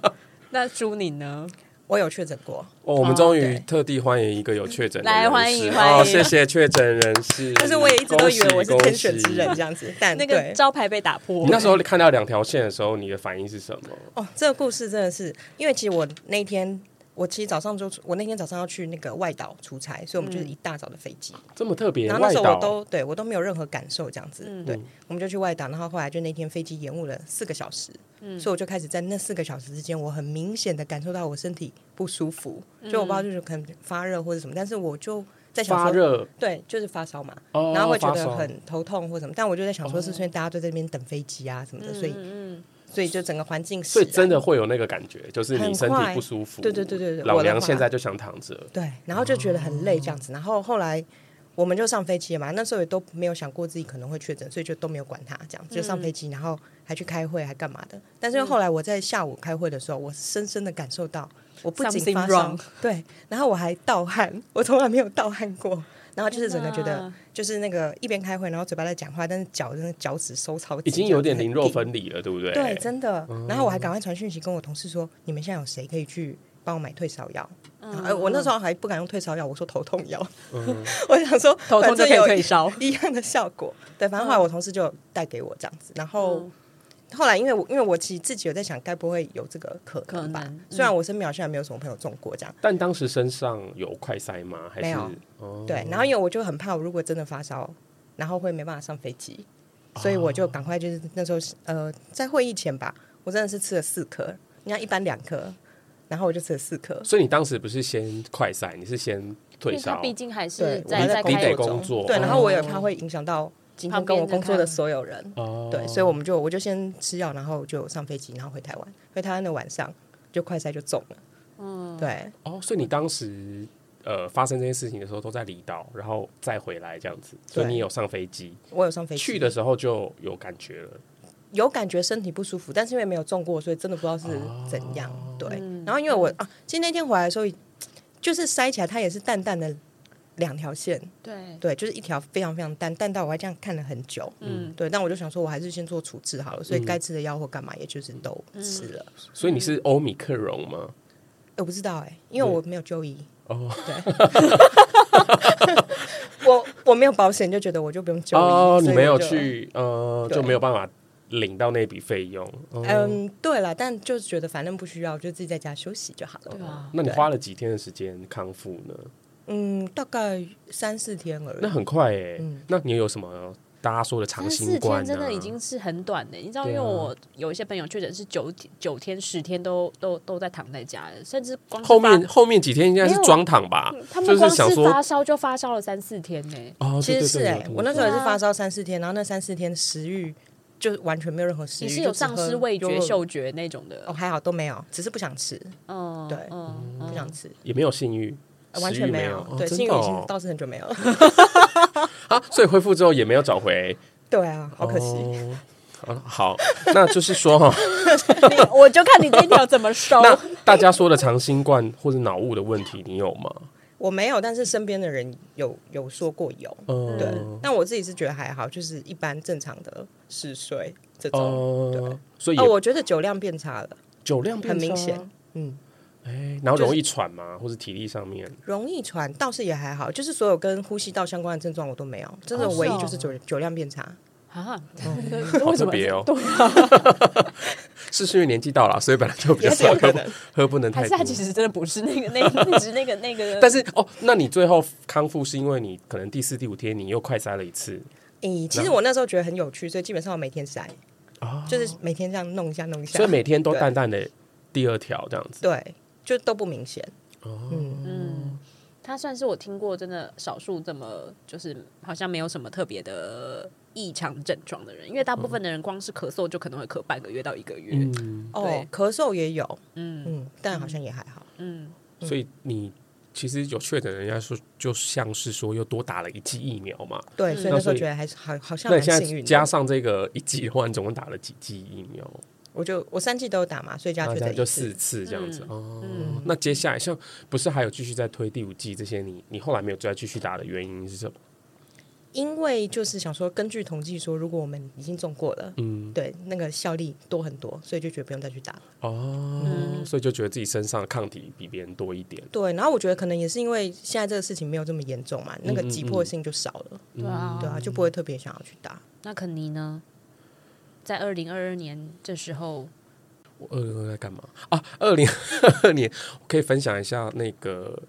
那朱你呢？
我有确诊过
哦，我们终于特地欢迎一个有确诊的
来欢迎欢迎，
哦，谢谢确诊人士。
但是我也一直都以为我是天选之人这样子，但
那个招牌被打破。
你那时候看到两条线的时候，你的反应是什么？
哦，这个故事真的是，因为其实我那天。我其实早上就，我那天早上要去那个外岛出差，所以我们就是一大早的飞机，
这么特别。
然后那时候我都对我都没有任何感受，这样子，对，我们就去外岛，然后后来就那天飞机延误了四个小时，所以我就开始在那四个小时之间，我很明显的感受到我身体不舒服，就我不知道就是可能发热或者什么，但是我就在想说，
发热，
对，就是发烧嘛，然后会觉得很头痛或什么，但我就在想说，是因为大家都在那边等飞机啊什么的，所以。所以就整个环境，
所以真的会有那个感觉，就是你身体不舒服。
对对对对，
老娘现在就想躺着。
对，然后就觉得很累这样子，然后后来我们就上飞机了嘛。那时候也都没有想过自己可能会确诊，所以就都没有管他这样，就上飞机，然后还去开会，还干嘛的。但是后来我在下午开会的时候，我深深的感受到，我不仅发烧，对，然后我还盗汗，我从来没有盗汗过。然后就是整个觉得，就是那个一边开会，然后嘴巴在讲话，但是脚真的脚趾收超，
已经有点灵肉分离了，对不对？
对，真的。然后我还赶快传讯息跟我同事说：“你们现在有谁可以去帮我买退烧药？”嗯，我那时候还不敢用退烧药，我说头痛药。(laughs) 我想说
头痛就可以退烧，
一样的效果。对，反正后来我同事就带给我这样子，然后。后来，因为我因为我其实自己有在想，该不会有这个可能吧？能，嗯、虽然我身边好像没有什么朋友中过这样，
但当时身上有快塞吗？还是
没有？哦、对，然后因为我就很怕，我如果真的发烧，然后会没办法上飞机，所以我就赶快就是那时候呃，在会议前吧，我真的是吃了四颗，你看一般两颗，然后我就吃了四颗。
所以你当时不是先快赛，你是先退烧？
毕竟还是在在
工作，
对，然后我也怕会影响到。今天跟我工作的所有人，对，所以我们就我就先吃药，然后就上飞机，然后回台湾。回台湾的晚上就快筛就中了，嗯，对。
哦，所以你当时呃发生这件事情的时候都在离岛，然后再回来这样子，所以你有上飞机，我有上飞机。去的时候就有感觉了，
有感觉身体不舒服，但是因为没有中过，所以真的不知道是怎样。对，然后因为我啊，其实那天回来的时候，就是塞起来它也是淡淡的。两条线，
对
对，就是一条非常非常淡，淡到我还这样看了很久，嗯，对。但我就想说，我还是先做处置好了，所以该吃的药或干嘛，也就是都吃了。
所以你是欧米克戎吗？
我不知道哎，因为我没有就医哦。对，(laughs) 我我没有保险，就觉得我就不用就医哦。
你没有去，呃，就没有办法领到那笔费用。
嗯，对了，但就是觉得反正不需要，就自己在家休息就好了。对啊。
那你花了几天的时间康复呢？
嗯，大概三四天而已。
那很快哎。嗯，那你有什么大家说的长新冠？
真的已经是很短的。你知道，因为我有一些朋友确诊是九九天、十天都都都在躺在家，甚至光
后面后面几天应该是装躺吧。
他们光是发烧就发烧了三四天呢。
哦，其实是哎，我那时候也是发烧三四天，然后那三四天食欲就完全没有任何食欲，
你是有丧失味觉、嗅觉那种的？
哦，还好都没有，只是不想吃。哦，对，不想吃，
也没有性欲。
完全没有，对，性欲已经倒是很久没有了。(laughs)
啊，所以恢复之后也没有找回。
对啊，好可惜。
好，那就是说哈，(laughs)
我就看你这条怎么收。(laughs)
那大家说的长新冠或者脑雾的问题，你有吗？
我没有，但是身边的人有有说过有，
嗯
对。但我自己是觉得还好，就是一般正常的嗜睡这种。
嗯
对，
所以
哦，我觉得酒量变差了，
酒量变
很明显。嗯，
哎，然后容易喘吗？或者体力上面
容易喘，倒是也还好，就是所有跟呼吸道相关的症状我都没有，真的唯一就是酒酒量变差
啊，(laughs)
好特别哦。
对啊，(laughs)
是是因为年纪到了，所以本来就比较 (laughs) 少喝，喝不能太多。
他其实真的不是那个那个，只是那个那个。
但是哦，那你最后康复是因为你可能第四、第五天你又快塞了一次。
诶，其实我那时候觉得很有趣，所以基本上我每天塞，就是每天这样弄一下弄一下，
所以每天都淡淡的第二条这样子。
对，就都不明显。
嗯嗯，他算是我听过真的少数这么就是好像没有什么特别的异常症状的人，因为大部分的人光是咳嗽就可能会咳半个月到一个月。
嗯，
哦，咳嗽也有，嗯嗯，但好像也还好。
嗯，
所以你其实有确诊，人家说就像是说又多打了一剂疫苗嘛。
对，所以那时候觉得还是好，好像蛮
那现在
幸运。
加上这个一剂的话，你总共打了几剂疫苗？
我就我三剂都有打嘛，所以加
确诊就四次这样子哦。那接下来像不是还有继续在推第五剂这些？你你后来没有再继续打的原因是什么？
因为就是想说，根据统计说，如果我们已经中过了，
嗯，
对，那个效力多很多，所以就觉得不用再去打了。
哦，所以就觉得自己身上的抗体比别人多一点。
对，然后我觉得可能也是因为现在这个事情没有这么严重嘛，那个急迫性就少了，
对啊，
对啊，就不会特别想要去打。
那肯尼呢？在二零二二年这时候，
我二零二在干嘛啊？二零二二年我可以分享一下那个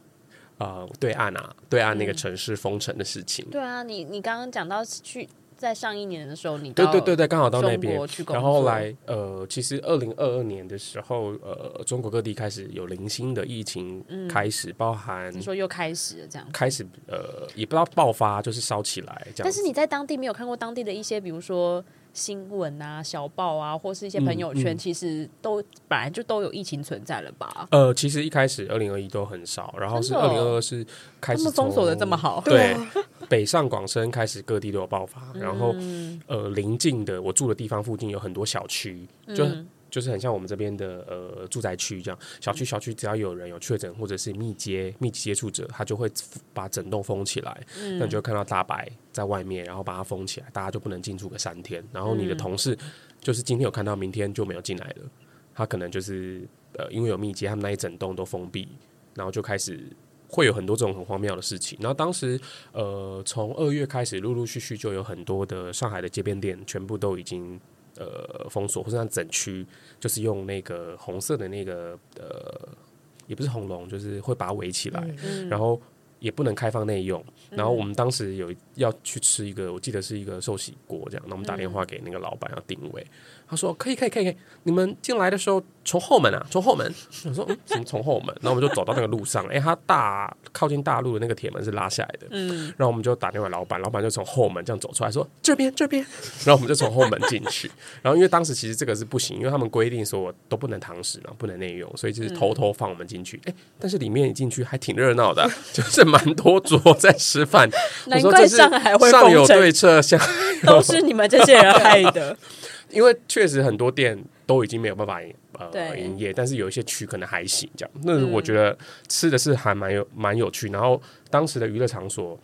呃对岸啊，对岸那个城市封城的事情。
对啊，你你刚刚讲到去在上一年的时候，你
对对对对，刚好到那
边去
然后后来呃，其实二零二二年的时候，呃，中国各地开始有零星的疫情开始，包含
你说又开始了这样，
开始呃，也不知道爆发，就是烧起来这样。
但是你在当地没有看过当地的一些，比如说。新闻啊、小报啊，或是一些朋友圈，其实都本来就都有疫情存在了吧？
呃，其实一开始二零二一都很少，然后是二零二二是开始
封锁的这么好，
对，北上广深开始各地都有爆发，然后呃，邻近的我住的地方附近有很多小区，就。就是很像我们这边的呃住宅区这样，小区小区只要有人有确诊或者是密接密接触者，他就会把整栋封起来。嗯，那你就会看到大白在外面，然后把它封起来，大家就不能进出个三天。然后你的同事就是今天有看到，明天就没有进来了。他可能就是呃因为有密接，他们那一整栋都封闭，然后就开始会有很多这种很荒谬的事情。然后当时呃从二月开始，陆陆续续就有很多的上海的街边店全部都已经。呃，封锁或者让整区就是用那个红色的那个呃，也不是红龙，就是会把它围起来，嗯、然后也不能开放内用。嗯、然后我们当时有要去吃一个，我记得是一个寿喜锅这样，那我们打电话给那个老板要定位，嗯、他说可以可以可以，可以，你们进来的时候从后门啊，从后门。我说嗯，什么从后门？然后我们就走到那个路上，哎，他大靠近大路的那个铁门是拉下来的，嗯，然后我们就打电话给老板，老板就从后门这样走出来说这边这边，然后我们就从后门进去，然后因为当时其实这个是不行，因为他们规定说都不能堂食嘛，不能内用，所以就是偷偷放我们进去，哎，但是里面一进去还挺热闹的，(laughs) 就是蛮多桌在吃饭，
难怪上海会
上有对策，下
都是你们这些人害的，(laughs)
因为确实很多店都已经没有办法。呃，营业，但是有一些区可能还行，这样。那我觉得吃的是还蛮有蛮有趣。然后当时的娱乐场所，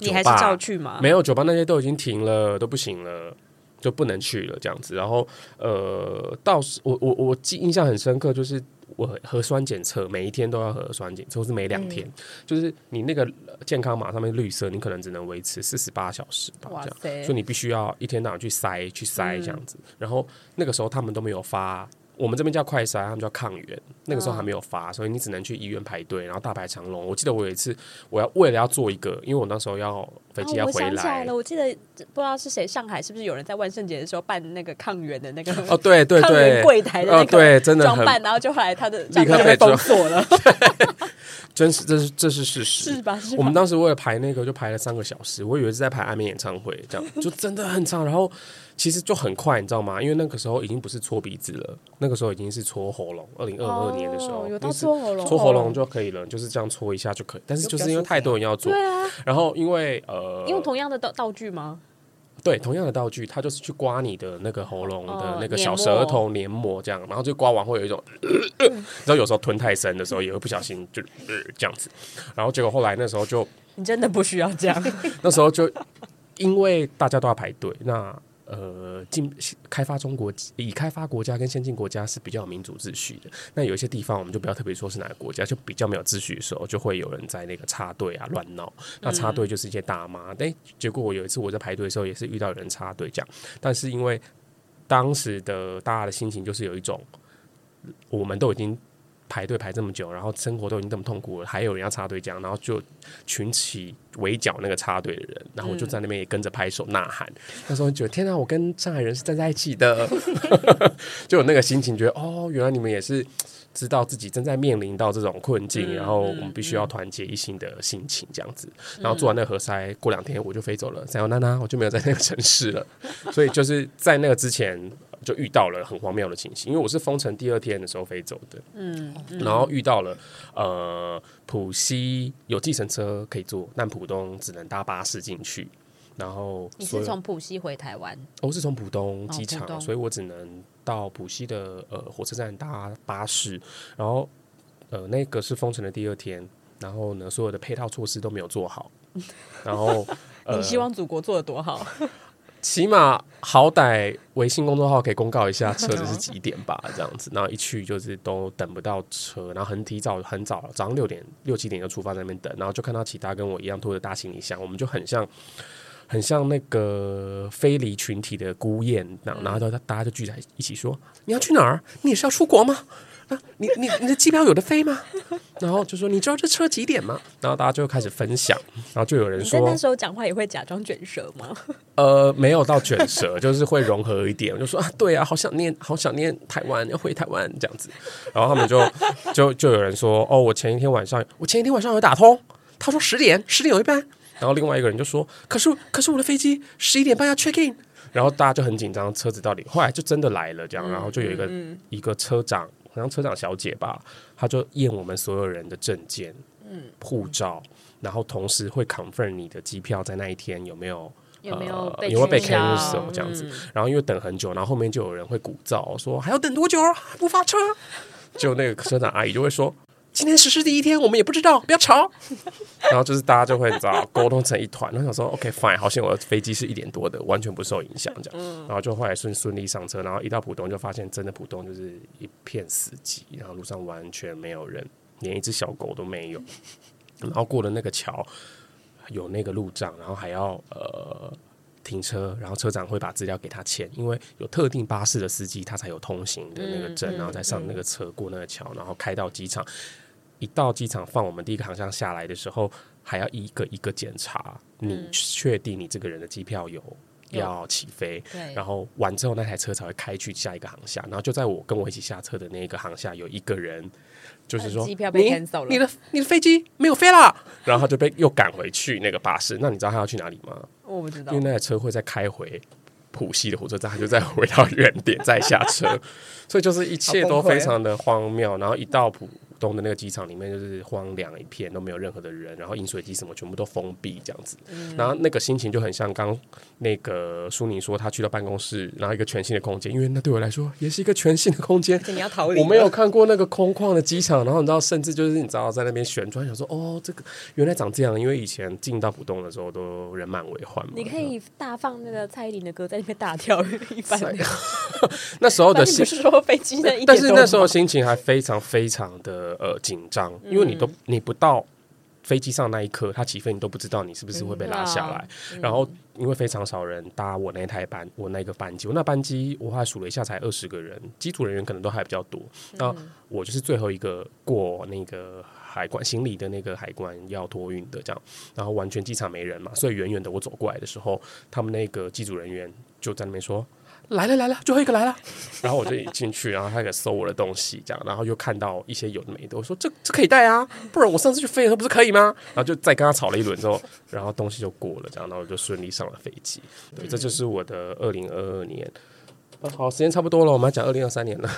你还是照去吗？
没有，酒吧那些都已经停了，都不行了，就不能去了，这样子。然后呃，倒是我我我记印象很深刻，就是我核酸检测每一天都要核酸检测，或是每两天，嗯、就是你那个健康码上面绿色，你可能只能维持四十八小时吧，这样。所以你必须要一天到晚去塞去塞这样子。嗯、然后那个时候他们都没有发。我们这边叫快筛，他们叫抗原。那个时候还没有发，所以你只能去医院排队，然后大排长龙。我记得我有一次，我要为了要做一个，因为我那时候要飞机要回来。
我想起来了，我记得不知道是谁，上海是不是有人在万圣节的时候办那个抗原的那个？
哦，对对对，
柜台的那
个真的
装扮，然后就后来他的
立刻
被封锁了。(laughs)
真是，这是这是事实，
是吧？是吧？
我们当时为了排那个，就排了三个小时，我以为是在排安眠演唱会，这样就真的很长。然后其实就很快，你知道吗？因为那个时候已经不是搓鼻子了，那个时候已经是搓喉咙。二零二二年的时候，
有到搓喉咙，
搓喉咙就可以了，就是这样搓一下就可以。但是就是因为太多人要做，
对啊。
然后因为呃，
用同样的道道具吗？
对，同样的道具，它就是去刮你的那个喉咙的那个小
哦
舌头黏膜，这样，然后就刮完会有一种，(coughs) 你知道有时候吞太深的时候也会不小心就、呃、这样子，然后结果后来那时候就
你真的不需要这样，(laughs)
那时候就因为大家都要排队，那。呃，进开发中国已开发国家跟先进国家是比较有民主秩序的。那有一些地方，我们就不要特别说是哪个国家，就比较没有秩序的时候，就会有人在那个插队啊乱闹。那插队就是一些大妈。哎、结果我有一次我在排队的时候，也是遇到有人插队这样。但是因为当时的大家的心情就是有一种，我们都已经。排队排这么久，然后生活都已经这么痛苦了，还有人要插队这样，然后就群起围剿那个插队的人，然后我就在那边也跟着拍手呐喊。嗯、那时候觉得天啊，我跟上海人是站在一起的，就有那个心情，觉得哦，原来你们也是知道自己正在面临到这种困境，嗯、然后我们必须要团结一心的心情这样子。然后做完那个核筛，过两天我就飞走了，三幺娜娜，我就没有在那个城市了。(laughs) 所以就是在那个之前。就遇到了很荒谬的情形，因为我是封城第二天的时候飞走的，嗯，嗯然后遇到了呃，浦西有计程车可以坐，但浦东只能搭巴士进去。然后
你是从浦西回台湾？
我是从浦东机场，哦、所以我只能到浦西的呃火车站搭巴士。然后呃，那个是封城的第二天，然后呢，所有的配套措施都没有做好。然后、(laughs) 呃、
你希望祖国做的多好？
起码好歹微信公众号可以公告一下车子是几点吧，(laughs) 这样子。然后一去就是都等不到车，然后很提早很早早上六点六七点就出发那边等，然后就看到其他跟我一样拖着大行李箱，我们就很像很像那个非离群体的孤雁，然后大大家就聚在一起说：“你要去哪儿？你也是要出国吗？”啊，你你你的机票有的飞吗？然后就说，你知道这车几点吗？然后大家就开始分享，然后就有人说，
那时候讲话也会假装卷舌吗？(laughs)
呃，没有到卷舌，就是会融合一点。我就说啊，对啊，好想念，好想念台湾，要回台湾这样子。然后他们就就就有人说，哦，我前一天晚上，我前一天晚上有打通，他说十点，十点有一班。然后另外一个人就说，可是可是我的飞机十一点半要 check in。然后大家就很紧张，车子到底后来就真的来了，这样，然后就有一个、嗯嗯、一个车长。好像车长小姐吧，她就验我们所有人的证件、嗯、护照，然后同时会 confirm 你的机票在那一天有没有
有没有
被、呃、有没有被 cancel 这样子。嗯、然后因为等很久，然后后面就有人会鼓噪说还要等多久啊？不发车？(laughs) 就那个车长阿姨就会说。今天实施第一天，我们也不知道，不要吵。(laughs) 然后就是大家就会找沟通成一团。然后想说，OK fine，好像我的飞机是一点多的，完全不受影响这样。然后就后来顺顺利上车，然后一到浦东就发现，真的浦东就是一片死寂，然后路上完全没有人，连一只小狗都没有。然后过了那个桥，有那个路障，然后还要呃停车，然后车长会把资料给他签，因为有特定巴士的司机他才有通行的那个证，然后再上那个车过那个桥，然后开到机场。一到机场放我们第一个航向下来的时候，还要一个一个检查，你确定你这个人的机票有要起飞，
对，
然后完之后那台车才会开去下一个航下，然后就在我跟我一起下车的那个航下有一个人，就是说
机票被 cancel 了，
你的你的飞机没有飞了，然后他就被又赶回去那个巴士。那你知道他要去哪里吗？
我不知道，
因为那台车会再开回浦西的火车站，他就再回到原点再下车，所以就是一切都非常的荒谬。然后一到浦东的那个机场里面就是荒凉一片，都没有任何的人，然后饮水机什么全部都封闭这样子，嗯、然后那个心情就很像刚那个苏宁说他去到办公室，然后一个全新的空间，因为那对我来说也是一个全新的空间。
你要逃离？
我没有看过那个空旷的机场，然后你知道，甚至就是你知道在那边旋转，想说哦，这个原来长这样，因为以前进到浦东的时候都人满为患嘛。
你可以大放那个蔡依林的歌，在那边大跳一番。(laughs)
那时候的心 (laughs)
是说飞机的，
但是那时候心情还非常非常的。呃，紧张，因为你都你不到飞机上那一刻，它起飞你都不知道你是不是会被拉下来。嗯、然后因为非常少人搭我那台班，我那个班机，我那班机我还数了一下，才二十个人，机组人员可能都还比较多。那我就是最后一个过那个海关行李的那个海关要托运的，这样，然后完全机场没人嘛，所以远远的我走过来的时候，他们那个机组人员就在那边说。来了来了，最后一个来了，(laughs) 然后我就进去，然后他给搜我的东西，这样，然后又看到一些有的没的，我说这这可以带啊，不然我上次去飞的时候不是可以吗？然后就再跟他吵了一轮之后，然后东西就过了，这样，然后我就顺利上了飞机。对，这就是我的二零二二年。啊，好，时间差不多了，我们要讲二零二三年了。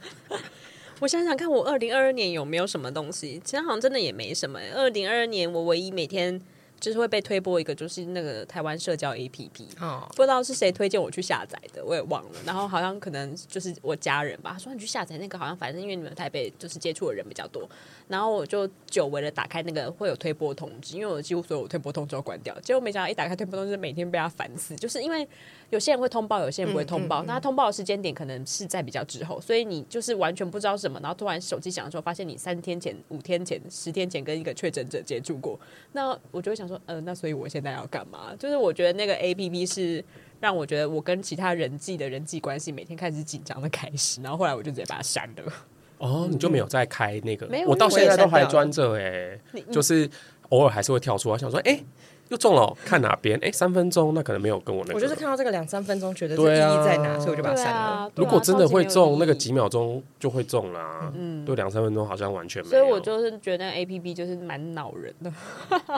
(laughs)
我想想看，我二零二二年有没有什么东西？其实好像真的也没什么。二零二二年我唯一每天。就是会被推播一个，就是那个台湾社交 APP，
哦，
不知道是谁推荐我去下载的，我也忘了。然后好像可能就是我家人吧，他说你去下载那个，好像反正因为你们台北就是接触的人比较多，然后我就久违的打开那个会有推播通知，因为我几乎所有推播通知都关掉，结果没想到一打开推播通知，每天被他烦死，就是因为有些人会通报，有些人不会通报，那、嗯嗯嗯、他通报的时间点可能是在比较之后，所以你就是完全不知道什么，然后突然手机响的时候，发现你三天前、五天前、十天前跟一个确诊者接触过，那我就会想说，呃，那所以我。现在要干嘛？就是我觉得那个 A P P 是让我觉得我跟其他人际的人际关系每天开始紧张的开始，然后后来我就直接把它删了。
哦，你就没有再开那个？
没有，
我到现在都还装着哎，就是偶尔还是会跳出来，想说哎。欸又中了，看哪边？哎、欸，三分钟，那可能没有跟我那个。
我就是看到这个两三分钟，觉得这意义在哪，啊、所以我就把它删了。
啊啊、
如果真的会中，那个几秒钟就会中啦。嗯，对，两三分钟好像完全没有。
所以我就是觉得 A P P 就是蛮恼人的。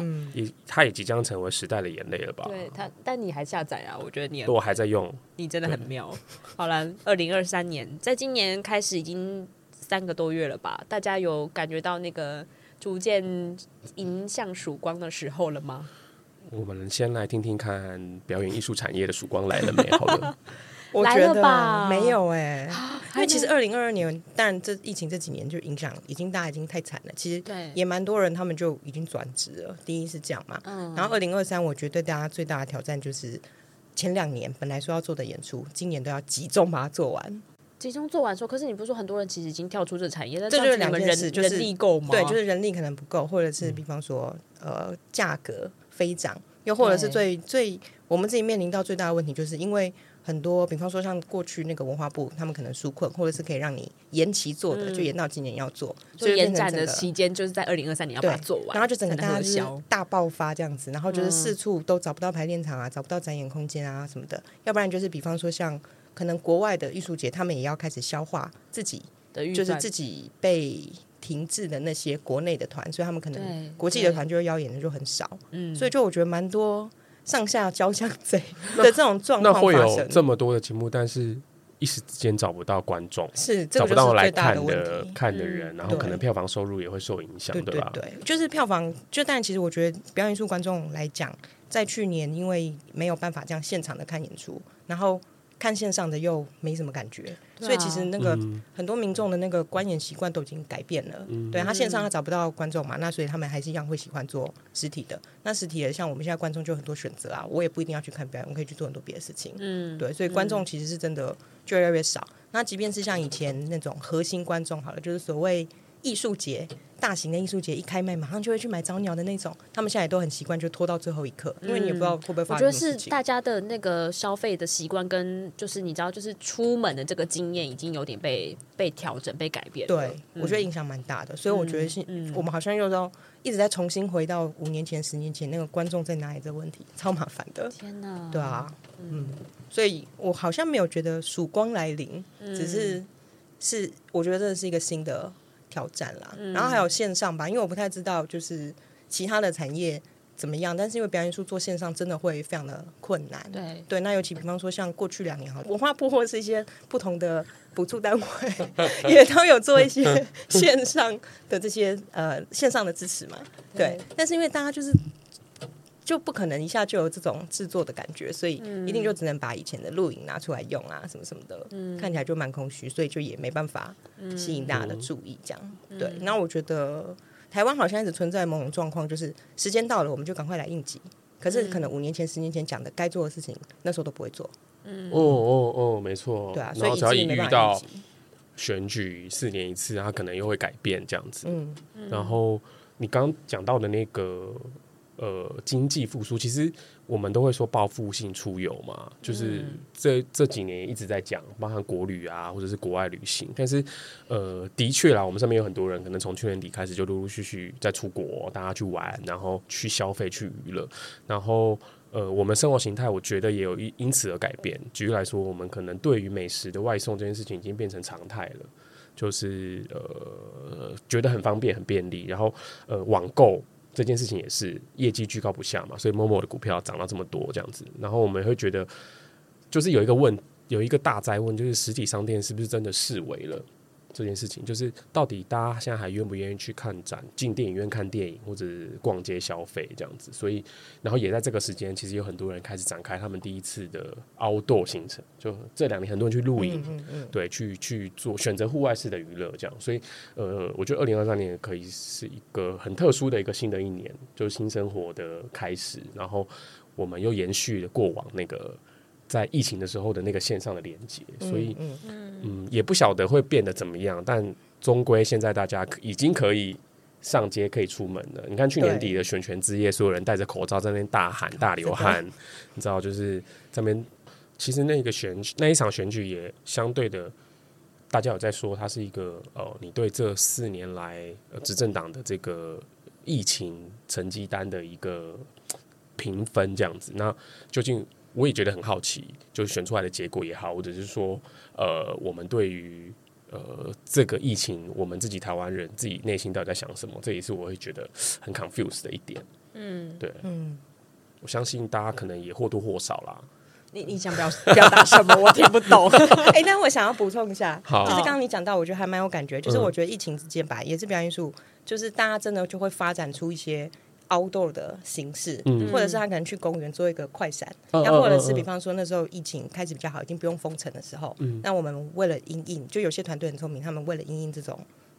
嗯，(laughs) 也，它也即将成为时代的眼泪了吧？
对它，但你还下载啊？我觉得你，
我还在用，
你真的很妙。(laughs) 好了，二零二三年，在今年开始已经三个多月了吧？大家有感觉到那个逐渐迎向曙光的时候了吗？
我们先来听听看表演艺术产业的曙光来了没？好了，(laughs)
我觉得没有哎、欸，因为其实二零二二年，但这疫情这几年就影响，已经大家已经太惨了。其实对，也蛮多人他们就已经转职了。第一是这样嘛，嗯，然后二零二三，我觉得对大家最大的挑战就是前两年本来说要做的演出，今年都要集中把它做完，
集中做完说。可是你不是说很多人其实已经跳出这产业，这
就是两件事，就是
人力够吗？
对，就是人力可能不够，或者是比方说、嗯、呃价格。飞涨，又或者是最最我们自己面临到最大的问题，就是因为很多，比方说像过去那个文化部，他们可能纾困，或者是可以让你延期做的，嗯、就延到今年要做，
所以延展的期间就是在二零二三年要把它做完，
然后就整个大家大爆发这样子，然后就是四处都找不到排练场啊，找不到展演空间啊什么的，要不然就是比方说像可能国外的艺术节，他们也要开始消化自己的，就是自己被。停滞的那些国内的团，所以他们可能国际的团就会邀演的就很少，嗯，所以就我觉得蛮多上下交相贼的这种状况。
那会有这么多的节目，但是一时之间找不到观众，
是
找不到来看的，
的
看的人，然后可能票房收入也会受影响，对吧？
对，就是票房，就但其实我觉得表演艺术观众来讲，在去年因为没有办法这样现场的看演出，然后。看线上的又没什么感觉，啊、所以其实那个、嗯、很多民众的那个观演习惯都已经改变了。嗯、对他线上他找不到观众嘛，那所以他们还是一样会喜欢做实体的。那实体的像我们现在观众就有很多选择啊，我也不一定要去看表演，我可以去做很多别的事情。嗯，对，所以观众其实是真的就越来越少。那即便是像以前那种核心观众，好了，就是所谓。艺术节，大型的艺术节一开卖，马上就会去买早鸟的那种。他们现在也都很习惯，就拖到最后一刻，因为你也不知道会不会发生。我觉
得是大家的那个消费的习惯，跟就是你知道，就是出门的这个经验已经有点被被调整、被改变。
对，嗯、我觉得影响蛮大的。所以我觉得是，嗯、我们好像又要一直在重新回到五年前、十年前那个观众在哪里这个问题，超麻烦的。
天哪！
对啊，嗯，所以我好像没有觉得曙光来临，嗯、只是是我觉得这是一个新的。挑战啦，然后还有线上吧，因为我不太知道就是其他的产业怎么样，但是因为表演艺术做线上真的会非常的困难。对对，那尤其比方说像过去两年哈，文化部或是一些不同的补助单位 (laughs) 也都有做一些线上的这些呃线上的支持嘛。对，但是因为大家就是。就不可能一下就有这种制作的感觉，所以一定就只能把以前的录影拿出来用啊，什么什么的，嗯、看起来就蛮空虚，所以就也没办法吸引大家的注意。这样、嗯、对，那我觉得台湾好像一直存在某种状况，就是时间到了，我们就赶快来应急。可是可能五年前、十年前讲的该做的事情，那时候都不会做。
嗯，哦哦哦，没错，
对啊，
所以只要一遇到选举四年一次，它可能又会改变这样子。嗯，然后你刚讲到的那个。呃，经济复苏，其实我们都会说报复性出游嘛，就是这这几年一直在讲，包含国旅啊，或者是国外旅行。但是，呃，的确啦，我们上面有很多人，可能从去年底开始就陆陆续续在出国，大家去玩，然后去消费、去娱乐。然后，呃，我们生活形态，我觉得也有因因此而改变。举例来说，我们可能对于美食的外送这件事情已经变成常态了，就是呃，觉得很方便、很便利。然后，呃，网购。这件事情也是业绩居高不下嘛，所以某某的股票涨到这么多这样子，然后我们会觉得，就是有一个问，有一个大灾问，就是实体商店是不是真的式微了？这件事情，就是到底大家现在还愿不愿意去看展、进电影院看电影或者逛街消费这样子？所以，然后也在这个时间，其实有很多人开始展开他们第一次的 outdoor 行程。就这两年，很多人去露营，嗯嗯嗯对，去去做选择户外式的娱乐这样。所以，呃，我觉得二零二三年可以是一个很特殊的一个新的一年，就是新生活的开始。然后，我们又延续了过往那个。在疫情的时候的那个线上的连接，所以嗯，嗯也不晓得会变得怎么样，但终归现在大家已经可以上街可以出门了。你看去年底的选权之夜，所有人戴着口罩在那边大喊大流汗，(laughs) 你知道就是这边其实那个选那一场选举也相对的，大家有在说它是一个呃，你对这四年来执政党的这个疫情成绩单的一个评分这样子，那究竟？我也觉得很好奇，就是选出来的结果也好，或者是说，呃，我们对于呃这个疫情，我们自己台湾人自己内心到底在想什么，这也是我会觉得很 confused 的一点。嗯，对，嗯，我相信大家可能也或多或少啦。
你你想表表达什么？我听不懂。(laughs)
哎、欸，但我想要补充一下，就是刚刚你讲到，我觉得还蛮有感觉，就是我觉得疫情之间吧，也是表演艺术，就是大家真的就会发展出一些。Outdoor 的形式，嗯、或者是他可能去公园做一个快闪，那、嗯、或者是比方说那时候疫情开始比较好，已经不用封城的时候，嗯、那我们为了因应，就有些团队很聪明，他们为了因应这种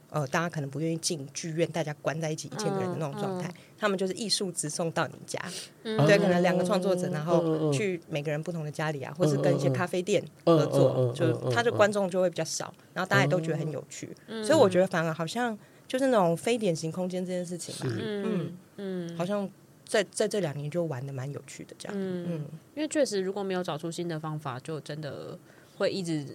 呃，大家可能不愿意进剧院，大家关在一起一千个人的那种状态，嗯。嗯、他们就是艺术直送到你家，嗯、对，可能两个创作者，然后去每个人不同的家里啊，或是跟一些咖啡店合作，就他的观众就会比较少，然后大家也都觉得很有趣，嗯、所以我觉得反而好像。就是那种非典型空间这件事情吧，嗯嗯，好像在在这两年就玩的蛮有趣的这样，嗯，嗯。
因为确实如果没有找出新的方法，就真的会一直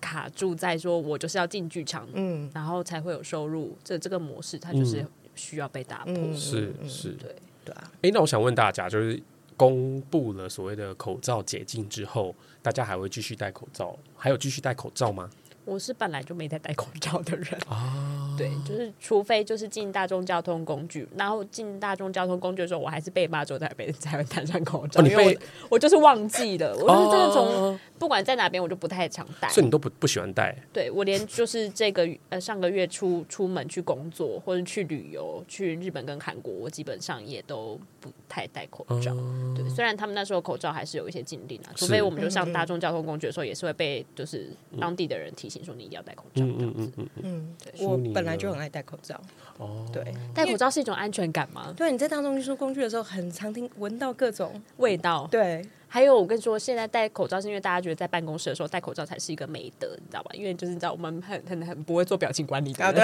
卡住在说我就是要进剧场，嗯，然后才会有收入，这这个模式它就是需要被打破，
嗯、是是，
对。对啊。
哎、欸，那我想问大家，就是公布了所谓的口罩解禁之后，大家还会继续戴口罩？还有继续戴口罩吗？
我是本来就没在戴口罩的人。啊，对，就是除非就是进大众交通工具，然后进大众交通工具的时候，我还是被骂之后才被才会戴上口罩，哦、因为我我就是忘记了，我就是真的从不管在哪边我就不太常戴，
所以你都不不喜欢戴？
对，我连就是这个呃上个月出出门去工作或者去旅游去日本跟韩国，我基本上也都不太戴口罩。哦、对，虽然他们那时候口罩还是有一些禁令啊，除非我们就上大众交通工具的时候，也是会被就是当地的人提醒。说你一定要戴口罩，嗯嗯嗯嗯
嗯，对，我本来就很爱戴口罩。哦，对，
戴口罩是一种安全感吗？
对，你在当中运输工具的时候，很常听闻到各种
味道。
对，
还有我跟你说，现在戴口罩是因为大家觉得在办公室的时候戴口罩才是一个美德，你知道吧？因为就是你知道我们很很很不会做表情管理的。啊，对。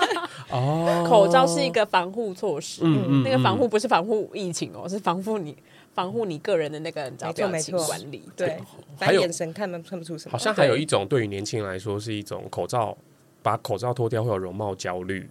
(laughs) 哦，口罩是一个防护措施，嗯嗯，那个防护不是防护疫情哦，是防护你。防护你个人的那个表情管理，
对，还有眼神看不看不出什么。
好像还有一种对于年轻人来说是一种口罩，把口罩脱掉会有容貌焦虑，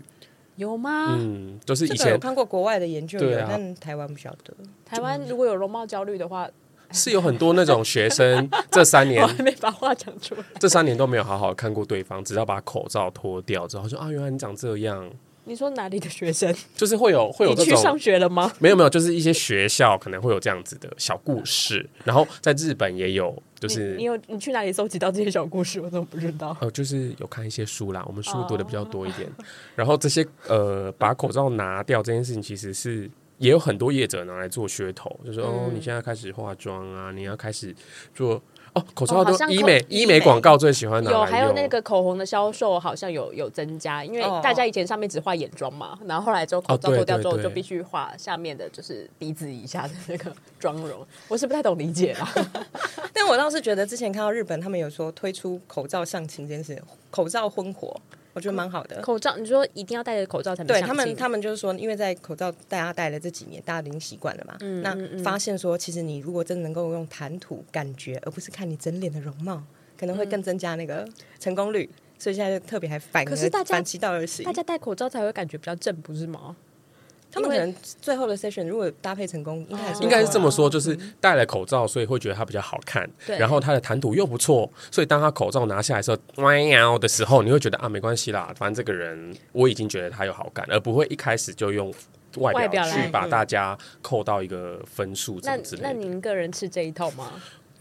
有吗？
嗯，就是以前有
看过国外的研究，但台湾不晓得。
台湾如果有容貌焦虑的话，
是有很多那种学生这三年 (laughs)
还没把话讲出来，
这三年都没有好好看过对方，只要把口罩脱掉之后，说啊，原来你长这样。
你说哪里的学生？
就是会有会有这种
去上学了吗？
没有没有，就是一些学校可能会有这样子的小故事。然后在日本也有，就是
你，你有你去哪里搜集到这些小故事？我怎么不知道？
呃，(laughs) 就是有看一些书啦，我们书读的比较多一点。Oh. 然后这些呃，把口罩拿掉这件事情，其实是也有很多业者拿来做噱头，就是、嗯、哦，你现在开始化妆啊，你要开始做。哦，口罩都医美医美广告最喜欢的。
有，还有那个口红的销售好像有有增加，因为大家以前上面只画眼妆嘛，然后后来之后口罩脱掉之后就必须画下面的就是鼻子以下的那个妆容，我是不太懂理解啦。(laughs)
但我倒是觉得之前看到日本他们有说推出口罩相亲这件事，口罩婚活。我觉得蛮好的。
口罩，你说一定要戴着口罩才能
对他们，他们就是说，因为在口罩大家戴了这几年，大家已经习惯了嘛。嗯、那发现说，其实你如果真的能够用谈吐感觉，而不是看你整脸的容貌，可能会更增加那个成功率。嗯、所以现在就特别还反，可是大家反其道而行，
大家戴口罩才会感觉比较正，不是吗？
他们可能最后的 session 如果搭配成功，应该
应该是这么说，就是戴了口罩，所以会觉得他比较好看。对，然后他的谈吐又不错，所以当他口罩拿下来的时候，喵的时候，你会觉得啊，没关系啦，反正这个人我已经觉得他有好感，而不会一开始就用外表去把大家扣到一个分数。那
那您个人吃这一套吗？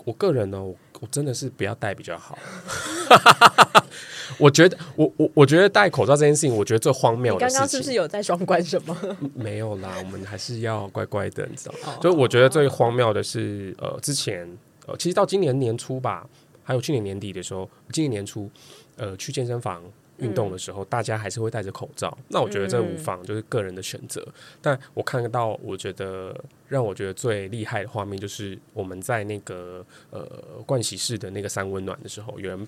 我个人呢，我我真的是不要戴比较好。我觉得，我我我觉得戴口罩这件事情，我觉得最荒谬的。
刚刚是不是有在双关什么？(laughs)
没有啦，我们还是要乖乖的，你知道吗？所以我觉得最荒谬的是，呃，之前呃，其实到今年年初吧，还有去年年底的时候，今年年初，呃，去健身房运动的时候，嗯、大家还是会戴着口罩。那我觉得这无妨，就是个人的选择。嗯、但我看到，我觉得让我觉得最厉害的画面，就是我们在那个呃盥洗室的那个三温暖的时候，有人。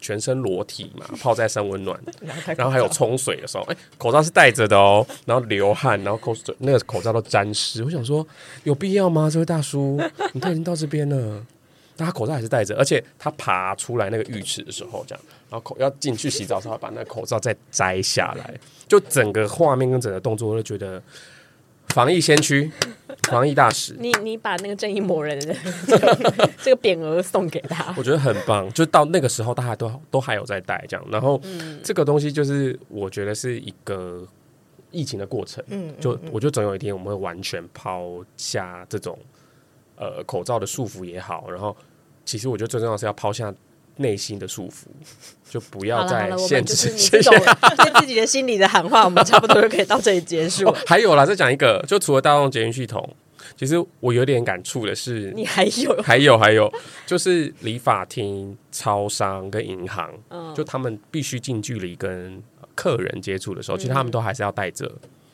全身裸体嘛，(laughs) 泡在三温暖，然后还有冲水的时候，哎、欸，口罩是戴着的哦，然后流汗，然后口水那个口罩都沾湿。我想说，有必要吗？这位大叔，你都已经到这边了，但他口罩还是戴着，而且他爬出来那个浴池的时候，这样，然后口要进去洗澡的时候，把那个口罩再摘下来，就整个画面跟整个动作，我都觉得。防疫先驱，防疫大使，(laughs)
你你把那个正义魔人的这个这个匾额送给他，
我觉得很棒。就到那个时候，大家都都还有在戴这样。然后，这个东西就是我觉得是一个疫情的过程。嗯，就我觉得总有一天我们会完全抛下这种呃口罩的束缚也好。然后，其实我觉得最重要的是要抛下。内心的束缚，就不要再限制。
这种对自己的心里的喊话，我们差不多就可以到这里结束。(laughs)
哦、还有啦，再讲一个，就除了大众捷运系统，其实我有点感触的是，(laughs)
你还有，
还有，还有，就是理发厅、超商跟银行，嗯、就他们必须近距离跟客人接触的时候，其实他们都还是要戴着。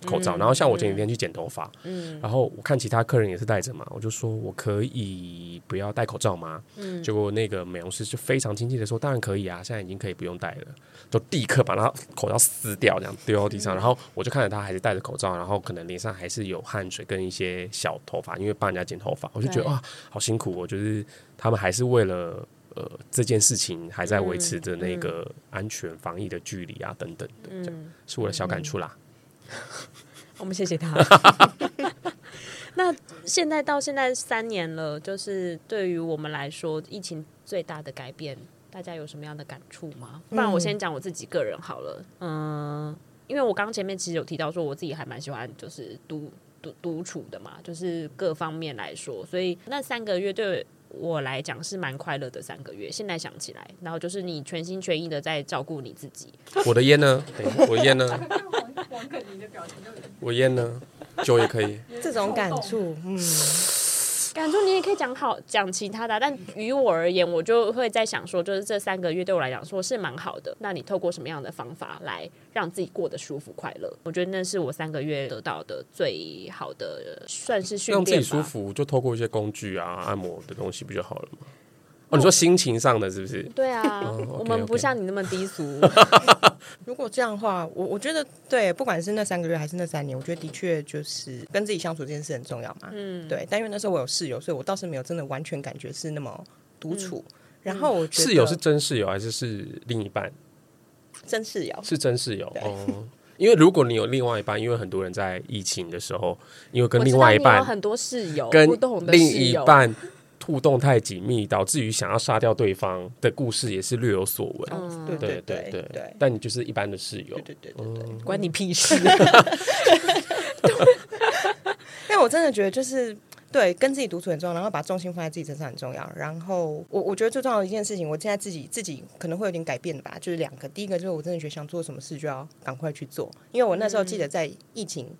口罩，然后像我前几天去剪头发，嗯，然后我看其他客人也是戴着嘛，我就说我可以不要戴口罩吗？嗯，结果那个美容师就非常亲切的说，当然可以啊，现在已经可以不用戴了，就立刻把他口罩撕掉，这样丢到地上，然后我就看着他还是戴着口罩，然后可能脸上还是有汗水跟一些小头发，因为帮人家剪头发，我就觉得哇，好辛苦，我就是他们还是为了呃这件事情还在维持着那个安全防疫的距离啊等等的，这样是我的小感触啦。(laughs)
我们谢谢他。(laughs) 那现在到现在三年了，就是对于我们来说，疫情最大的改变，大家有什么样的感触吗？不然我先讲我自己个人好了。嗯，因为我刚前面其实有提到说，我自己还蛮喜欢就是独独独处的嘛，就是各方面来说，所以那三个月对我来讲是蛮快乐的三个月。现在想起来，然后就是你全心全意的在照顾你自己。
我的烟呢？我的烟呢？(laughs) 我烟呢，酒也可以。
这种感触，嗯，
感触你也可以讲好讲其他的，但于我而言，我就会在想说，就是这三个月对我来讲说是蛮好的。那你透过什么样的方法来让自己过得舒服快乐？我觉得那是我三个月得到的最好的，算是训练。让
自己舒服，就透过一些工具啊、按摩的东西不就好了吗？哦，你说心情上的是不是？
对啊，哦、我们不像你那么低俗。(laughs)
如果这样的话，我我觉得对，不管是那三个月还是那三年，我觉得的确就是跟自己相处这件事很重要嘛。嗯，对。但因为那时候我有室友，所以我倒是没有真的完全感觉是那么独处。嗯、然后我觉得
室友是真室友还是是另一半？
真室友
是真室友哦。因为如果你有另外一半，因为很多人在疫情的时候，因为跟另外一半
很多室友
跟另一半。互动太紧密，导致于想要杀掉对方的故事也是略有所闻。
嗯、对对对对，对
但你就是一般的室友，
对对对对，对，
关你屁事。(laughs)
因为我真的觉得，就是对跟自己独处很重要，然后把重心放在自己身上很重要。然后我我觉得最重要的一件事情，我现在自己自己可能会有点改变的吧，就是两个。第一个就是我真的觉得想做什么事就要赶快去做，因为我那时候记得在疫情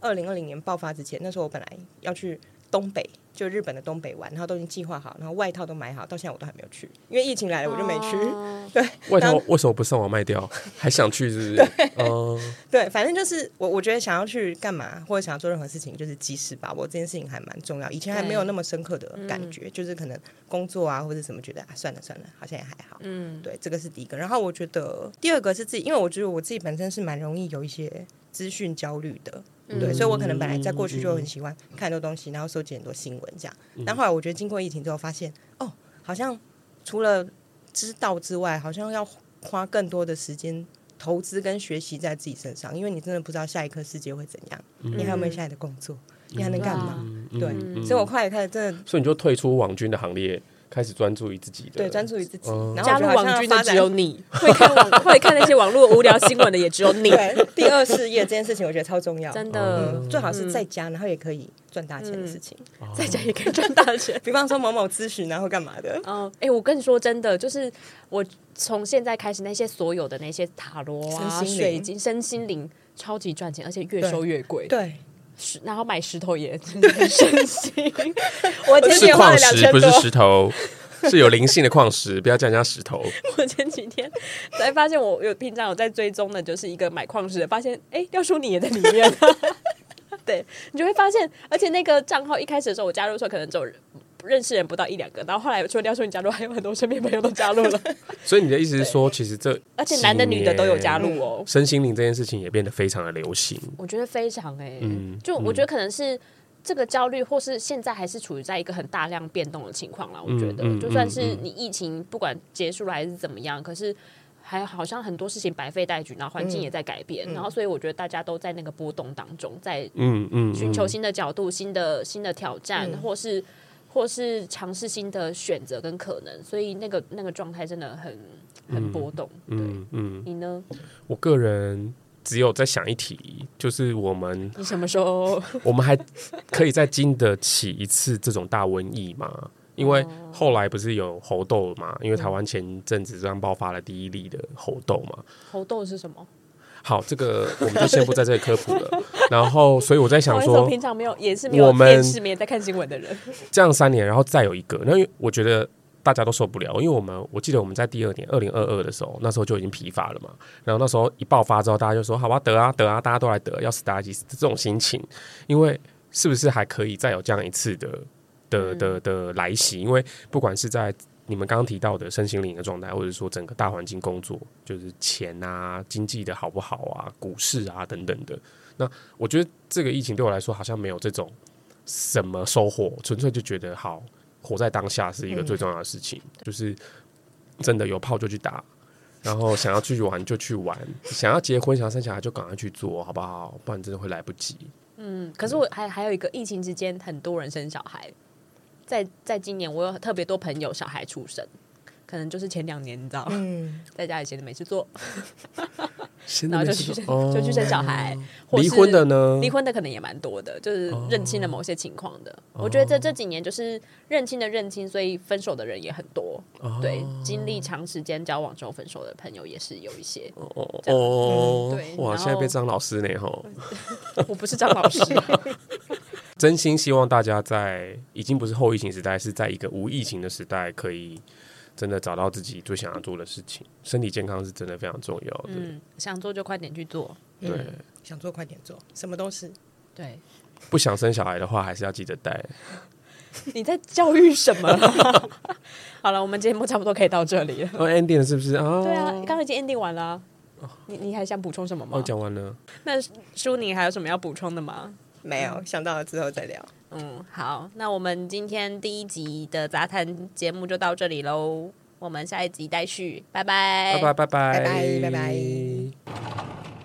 二零二零年爆发之前，那时候我本来要去东北。就日本的东北玩，然后都已经计划好，然后外套都买好，到现在我都还没有去，因为疫情来了，我就没去。哦、(laughs) 对，
外套为什么不上网卖掉？还想去是不是？(laughs) 对，
嗯、对，反正就是我，我觉得想要去干嘛，或者想要做任何事情，就是及时把握这件事情还蛮重要。以前还没有那么深刻的感觉，对就是可能工作啊或者什么，觉得啊算了算了，好像也还好。嗯，对，这个是第一个。然后我觉得第二个是自己，因为我觉得我自己本身是蛮容易有一些资讯焦虑的。对，所以我可能本来在过去就很喜欢看很多东西，然后收集很多新闻这样。但后来我觉得经过疫情之后，发现哦，好像除了知道之外，好像要花更多的时间投资跟学习在自己身上，因为你真的不知道下一刻世界会怎样，你还有没有下一的工作，你还能干嘛？对，所以我快也开始真的，
所以你就退出网军的行列。开始专注于自己的，
对，专注于自己。
嗯
然后
加入网军的只有
你。
你，会看网会看那些网络无聊新闻的也只有你。(laughs)
对，第二事业这件事情我觉得超重要，
真的，
嗯最好是在家，然后也可以赚大钱的事情。
在家也可以赚大钱。(laughs)
比方说某某咨询，然后干嘛的？
嗯，哎，我跟你说真的，就是我从现在开始，那些所有的那些塔罗啊、
身心灵
水晶、身心灵，超级赚钱，而且越收越贵。
对，
石然后买石头也 (laughs) 很省心。我前
是
几天花了
矿石，
两千多
不是，石头，是有灵性的矿石，不要叫人家石头。
我前几天才发现，我有平常有在追踪的，就是一个买矿石的，发现哎，廖叔你也在里面。(laughs) 对你就会发现，而且那个账号一开始的时候，我加入的时候可能只有认识人不到一两个，然后后来除了廖淑妮加入，还有很多身边朋友都加入了，(laughs)
所以你的意思是说，其实这
而且男的女的都有加入哦。
身心灵这件事情也变得非常的流行。
我觉得非常哎、
嗯
就我觉得可能是这个焦虑，或是现在还是处于在一个很大量变动的情况啦。我觉得，
嗯嗯
就算是你疫情不管结束了还是怎么样，可是还好像很多事情白费待举，然后环境也在改变，然后所以我觉得大家都在那个波动当中，在
嗯嗯，
寻求新的角度、新的新的挑战，或是或是尝试新的选择跟可能，所以那个那个状态真的很很波动。对，
嗯嗯，
你呢？
我个人只有在想一题，就是我们
你什么时候？
我们还可以再经得起一次这种大瘟疫吗？因为后来不是有猴痘嘛？因为台湾前阵子刚爆发了第一例的猴痘嘛。
猴痘是什么？
好，这个我们就先不在这里科普了。然后，所以我在想说，
平常没有也是没有电视，没有在看新闻的人。
这样三年，然后再有一个，那因为我觉得大家都受不了，因为我们我记得我们在第二年二零二二的时候，那时候就已经疲乏了嘛。然后那时候一爆发之后，大家就说：“好吧，得啊得啊，大家都来得，要死大家一起死。”这种心情，因为是不是还可以再有这样一次的的的的来袭？因为不管是在你们刚刚提到的身心灵的状态，或者说整个大环境工作，就是钱啊、经济的好不好啊、股市啊等等的。那我觉得这个疫情对我来说好像没有这种什么收获，纯粹就觉得好活在当下是一个最重要的事情，就是真的有炮就去打，然后想要去玩就去玩，想要结婚、想要生小孩就赶快去做，好不好？不然真的会来不及。
嗯，可是我还还有一个疫情之间，很多人生小孩，在在今年我有特别多朋友小孩出生，可能就是前两年你知道，
嗯，(laughs)
在家里闲着没事做，(laughs) 然后就去生就去生小孩，
离婚的呢？
离婚的可能也蛮多的，就是认清了某些情况的。我觉得这这几年就是认清的认清，所以分手的人也很多。对，经历长时间交往之后分手的朋友也是有一些。
哦哦哇！
对哇
现在被张老师呢吼，(laughs)
我不是张老师，
真心希望大家在已经不是后疫情时代，是在一个无疫情的时代，可以真的找到自己最想要做的事情。身体健康是真的非常重要的。
嗯，想做就快点去做。
对，
想做快点做，什么都是。
对，
不想生小孩的话，还是要记得带。(laughs)
你在教育什么？(laughs) 好了，我们节目差不多可以到这里了。
哦，ending 了是不是啊？
对啊，刚刚已经 ending 完了啊、你你还想补充什么吗？
我，讲完了。
那舒宁还有什么要补充的吗？
没有，想到了之后再聊。
嗯，好，那我们今天第一集的杂谈节目就到这里喽，我们下一集待续，拜拜，
拜拜，拜拜，
拜拜，拜拜。